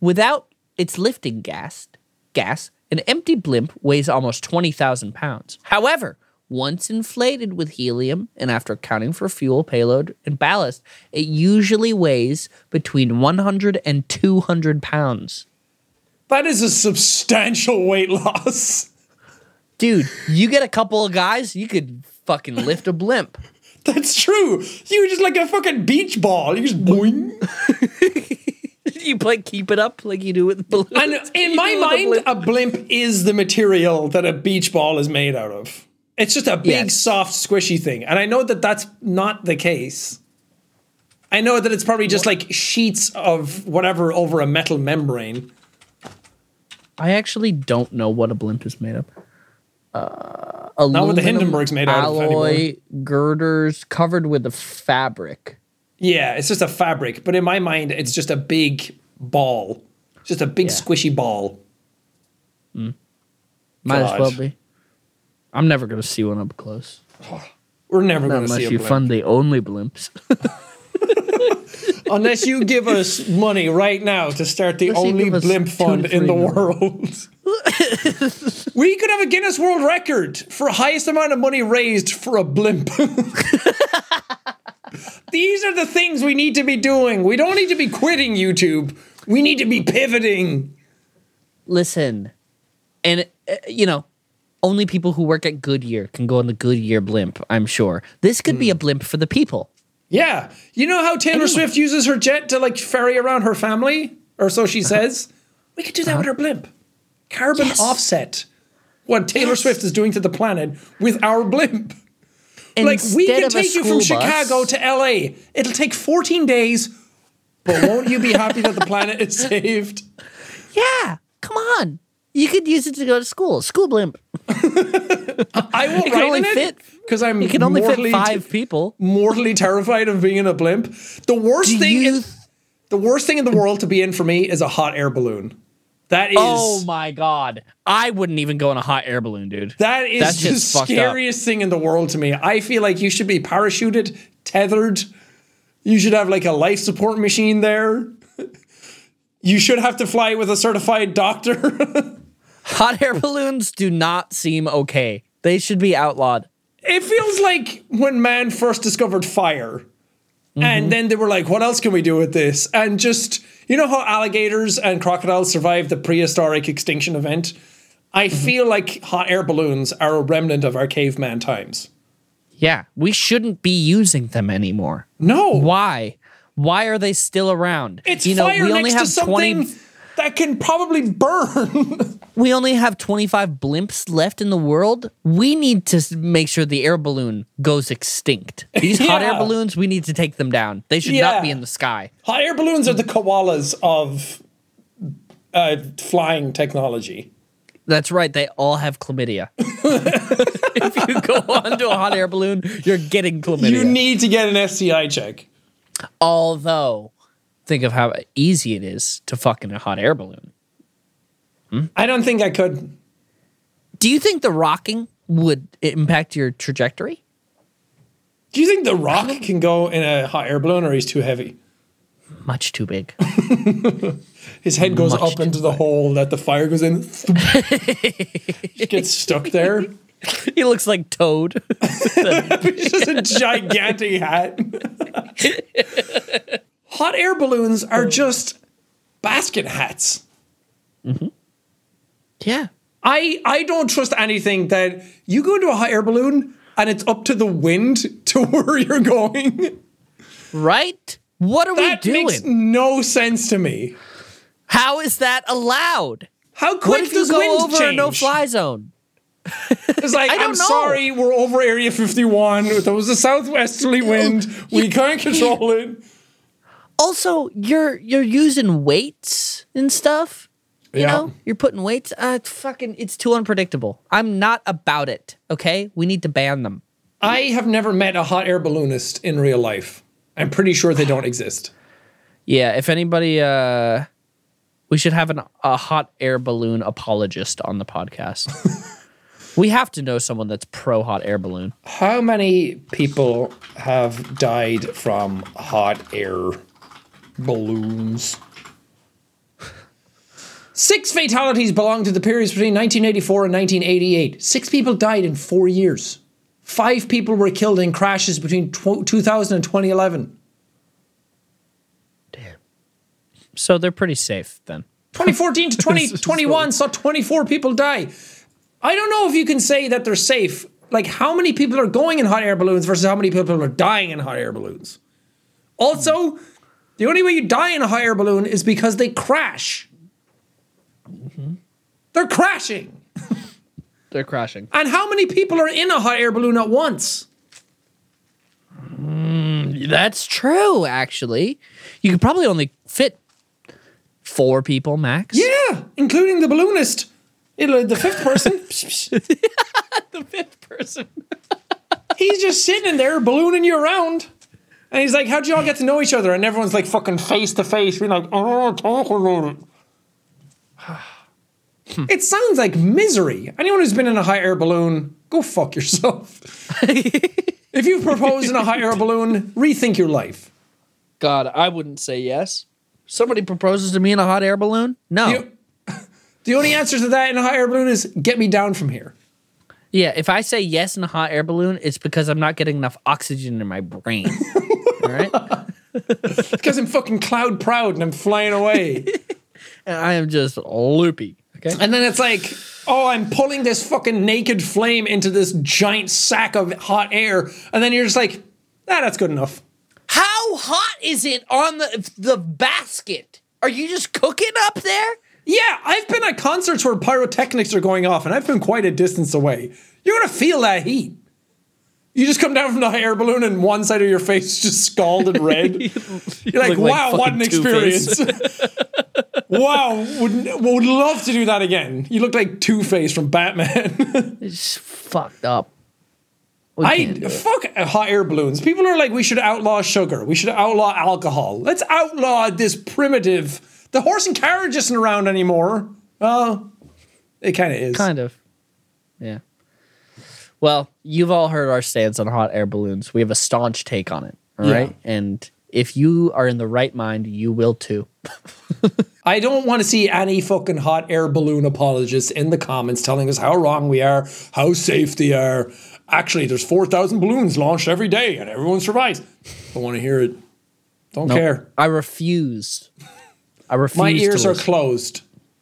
[SPEAKER 1] without its lifting gas, gas, an empty blimp weighs almost 20,000 pounds. However, once inflated with helium and after accounting for fuel, payload, and ballast, it usually weighs between 100 and 200 pounds.
[SPEAKER 2] That is a substantial weight loss.
[SPEAKER 1] Dude, you get a couple of guys, you could fucking lift a blimp.
[SPEAKER 2] That's true. You're just like a fucking beach ball. You just boing.
[SPEAKER 1] you play keep it up like you do with balloons.
[SPEAKER 2] And in my
[SPEAKER 1] You do with a
[SPEAKER 2] mind,
[SPEAKER 1] blimp.
[SPEAKER 2] a blimp is the material that a beach ball is made out of. It's just a big,
[SPEAKER 1] Yes.
[SPEAKER 2] soft, squishy thing. And I know that that's not the case. I know that it's probably just like sheets of whatever over a metal membrane.
[SPEAKER 1] I actually don't know what a blimp is made of. Uh,
[SPEAKER 2] Not what the Hindenburg's made out of anymore.
[SPEAKER 1] alloy girders covered with a fabric.
[SPEAKER 2] Yeah, it's just a fabric. But in my mind, it's just a big ball. Just a big
[SPEAKER 1] Yeah.
[SPEAKER 2] squishy ball. Hmm.
[SPEAKER 1] Might
[SPEAKER 2] God.
[SPEAKER 1] as well be. I'm never gonna see one up close.
[SPEAKER 2] We're never going to
[SPEAKER 1] Unless
[SPEAKER 2] see
[SPEAKER 1] you fund the only blimps.
[SPEAKER 2] Unless you give us money right now to start the
[SPEAKER 1] Unless
[SPEAKER 2] only blimp fund in the
[SPEAKER 1] million.
[SPEAKER 2] world. we could have a Guinness World Record for highest amount of money raised for a blimp. These are the things we need to be doing. We don't need to be quitting YouTube. We need to be pivoting.
[SPEAKER 1] Listen, and uh, you know, only people who work at Goodyear can go on the Goodyear blimp. I'm sure this could
[SPEAKER 2] Hmm.
[SPEAKER 1] be a blimp for the people.
[SPEAKER 2] Yeah. You know how Taylor
[SPEAKER 1] Anyway.
[SPEAKER 2] Swift uses her jet to like ferry around her family? Or so she says. We could do that with our blimp. Carbon
[SPEAKER 1] Yes.
[SPEAKER 2] offset. What Taylor
[SPEAKER 1] Yes.
[SPEAKER 2] Swift is doing to the planet with our blimp. Like we can take you from
[SPEAKER 1] bus-
[SPEAKER 2] Chicago to LA. It'll take 14 days, but won't you be happy that the planet is saved?
[SPEAKER 1] Yeah, come on. You could use it to go to school. School blimp.
[SPEAKER 2] I won't
[SPEAKER 1] It can only fit.
[SPEAKER 2] because I'm
[SPEAKER 1] You can only
[SPEAKER 2] mortally,
[SPEAKER 1] fit five people.
[SPEAKER 2] mortally terrified of being in a blimp. The worst
[SPEAKER 1] Do
[SPEAKER 2] thing
[SPEAKER 1] you
[SPEAKER 2] in, the worst thing in the world to be in for me is a hot air balloon. That is
[SPEAKER 1] Oh my god. I wouldn't even go in a hot air balloon, dude.
[SPEAKER 2] That is
[SPEAKER 1] That's
[SPEAKER 2] the
[SPEAKER 1] just
[SPEAKER 2] scariest thing in the world to me. I feel like you should be parachuted, tethered. You should have like a life support machine there. You should have to fly with a certified doctor.
[SPEAKER 1] Hot air balloons do not seem okay. They should be outlawed.
[SPEAKER 2] it feels like when man first discovered fire.
[SPEAKER 1] Mm-hmm.
[SPEAKER 2] And then they were like, what else can we do with this? And just, you know how alligators and crocodiles survived the prehistoric extinction event? I
[SPEAKER 1] Mm-hmm.
[SPEAKER 2] feel like hot air balloons are a remnant of our caveman times.
[SPEAKER 1] Yeah, we shouldn't be using them anymore.
[SPEAKER 2] No.
[SPEAKER 1] Why? Why are they still around?
[SPEAKER 2] It's
[SPEAKER 1] you know,
[SPEAKER 2] fire
[SPEAKER 1] we only
[SPEAKER 2] next
[SPEAKER 1] have
[SPEAKER 2] to something that can probably burn.
[SPEAKER 1] we only have 25 blimps left in the world. We need to make sure the air balloon goes extinct. These hot air balloons, we need to take them down. They should
[SPEAKER 2] Yeah.
[SPEAKER 1] not be in the sky.
[SPEAKER 2] Hot air balloons are the koalas of uh, flying technology.
[SPEAKER 1] That's right. They all have chlamydia. if you go onto a hot air balloon, you're getting chlamydia.
[SPEAKER 2] You need to get an STI check.
[SPEAKER 1] Although, think of how easy it is to fuck in a hot air balloon. Hmm?
[SPEAKER 2] I don't think I could.
[SPEAKER 1] Do you think the rocking would impact your trajectory?
[SPEAKER 2] Do you think The Rock can go in a hot air balloon or he's too heavy?
[SPEAKER 1] Much too big.
[SPEAKER 2] His head goes
[SPEAKER 1] Much
[SPEAKER 2] up into the hole that the fire goes in. gets stuck there.
[SPEAKER 1] he looks like Toad.
[SPEAKER 2] It's just a gigantic hat. Hot air balloons are mm-hmm. just basket hats. Mm-hmm.
[SPEAKER 1] yeah.
[SPEAKER 2] I I don't trust anything that you go into a hot air balloon and it's up to the wind to where you're going.
[SPEAKER 1] Right? What are
[SPEAKER 2] That
[SPEAKER 1] we doing?
[SPEAKER 2] That makes no sense to me.
[SPEAKER 1] How is that allowed?
[SPEAKER 2] How quick
[SPEAKER 1] What if you go
[SPEAKER 2] wind
[SPEAKER 1] over
[SPEAKER 2] change?
[SPEAKER 1] a no fly zone?
[SPEAKER 2] It's like
[SPEAKER 1] I don't
[SPEAKER 2] I'm
[SPEAKER 1] know.
[SPEAKER 2] sorry, we're over Area 51. There was a southwesterly wind. We can't control it.
[SPEAKER 1] Also, you're you're using weights and stuff. You
[SPEAKER 2] Yeah.
[SPEAKER 1] know, you're putting weights. Uh, it's fucking, it's too unpredictable. I'm not about it. Okay, we need to ban them.
[SPEAKER 2] I have never met a hot air balloonist in real life. I'm pretty sure they don't exist.
[SPEAKER 1] Yeah, if anybody, uh, we should have an, a hot air balloon apologist on the podcast. we have to know someone that's pro hot air balloon.
[SPEAKER 2] How many people have died from hot air balloons? Six fatalities belong to the periods between 1984 and 1988. Six people died in four years. Five people were killed in crashes between tw- 2000 and 2011. Damn.
[SPEAKER 1] So they're pretty safe then.
[SPEAKER 2] 2014 to 2021 saw 24 people die. I don't know if you can say that they're safe. Like, how many people are going in hot air balloons versus how many people are dying in hot air balloons? Also, the only way you die in a hot air balloon is because they crash. They're crashing.
[SPEAKER 1] They're crashing.
[SPEAKER 2] And how many people are in a hot air balloon at once?
[SPEAKER 1] Mm, that's true, actually. You could probably only fit four people max.
[SPEAKER 2] Yeah, including the balloonist. It'll, the fifth person.
[SPEAKER 1] the fifth person.
[SPEAKER 2] he's just sitting in there ballooning you around. And he's like, How'd you all get to know each other? And everyone's like fucking face to face, being like, Oh, talk about it. Hmm. it sounds like misery. Anyone who's been in a hot air balloon, go fuck yourself. if you've proposed in a hot air balloon, rethink your life.
[SPEAKER 1] God, I wouldn't say yes. Somebody proposes to me in a hot air balloon? No.
[SPEAKER 2] You- the only answer to that in a hot air balloon is get me down from here.
[SPEAKER 1] yeah, if I say yes in a hot air balloon, it's because I'm not getting enough oxygen in my brain. All right?
[SPEAKER 2] Because I'm fucking cloud proud and I'm flying away.
[SPEAKER 1] And I am just loopy. Okay.
[SPEAKER 2] And then it's like, oh, I'm pulling this fucking naked flame into this giant sack of hot air. And then you're just like, ah, that's good enough.
[SPEAKER 1] How hot is it on the the basket? Are you just cooking up there?
[SPEAKER 2] Yeah, I've been at concerts where pyrotechnics are going off, and I've been quite a distance away. You're gonna feel that heat. You just come down from the hot air balloon, and one side of your face is just scalded red. You're like,
[SPEAKER 1] look like
[SPEAKER 2] wow, what an experience. wow, would, would love to do that again. You look like Two Face from Batman.
[SPEAKER 1] It's fucked up. We
[SPEAKER 2] I
[SPEAKER 1] can't do it.
[SPEAKER 2] fuck hot air balloons. People are like, we should outlaw sugar. We should outlaw alcohol. Let's outlaw this primitive. The horse and carriage isn't around anymore. Oh, it kind of is.
[SPEAKER 1] Kind of. Yeah. Well, you've all heard our stance on hot air balloons. We have a staunch take on it. All right,
[SPEAKER 2] Yeah.
[SPEAKER 1] And if you are in the right mind, you will too.
[SPEAKER 2] I don't want to see any fucking hot air balloon apologists in the comments telling us how wrong we are, how safe they are. Actually, there's 4,000 balloons launched every day and everyone survives. Don't want to hear it. Don't
[SPEAKER 1] Nope.
[SPEAKER 2] care.
[SPEAKER 1] I refuse. I refuse.
[SPEAKER 2] My
[SPEAKER 1] to
[SPEAKER 2] ears are closed,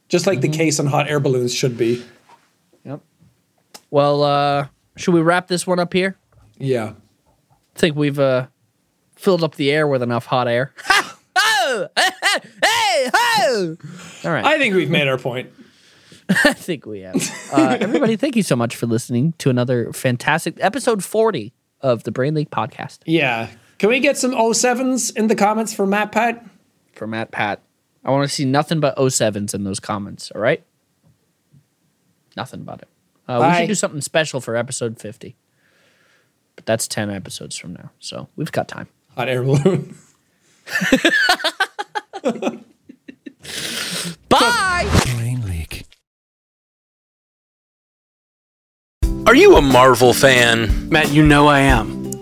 [SPEAKER 2] just like
[SPEAKER 1] Mm-hmm.
[SPEAKER 2] the case on hot air balloons should be.
[SPEAKER 1] Yep. Well, uh, should we wrap this one up here?
[SPEAKER 2] Yeah.
[SPEAKER 1] I think we've uh, filled up the air with enough hot air. hey, ho! All right.
[SPEAKER 2] I think we've made our point.
[SPEAKER 1] I think we have. Uh, everybody, thank you so much for listening to another fantastic episode 40 of the Brain Leak podcast
[SPEAKER 2] Yeah. Can we get some 07s in the comments for MatPat?
[SPEAKER 1] for MatPat. I want to see nothing but 07s in those comments, all right? Nothing but it. Uh, we should do something special for episode 50. But that's 10 episodes from now. So we've got time.
[SPEAKER 2] Hot air balloon.
[SPEAKER 1] Bye!
[SPEAKER 4] Brain Leak.
[SPEAKER 5] Are you a Marvel fan?
[SPEAKER 6] Matt, you know I am.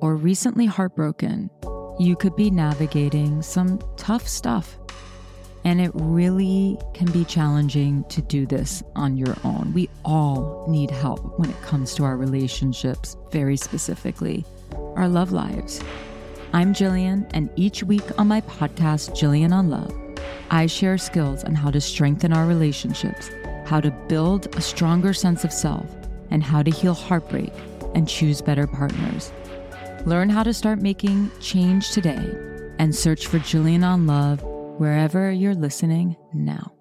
[SPEAKER 7] or recently heartbroken, you could be navigating some tough stuff. And it really can be challenging to do this on your own. We all need help when it comes to our relationships, very specifically, our love lives. I'm Jillian, and each week on my podcast, Jillian on Love, I share skills on how to strengthen our relationships, how to build a stronger sense of self, and how to heal heartbreak and choose better partners. Learn how to start making change today and search for Jillian on Love wherever you're listening now.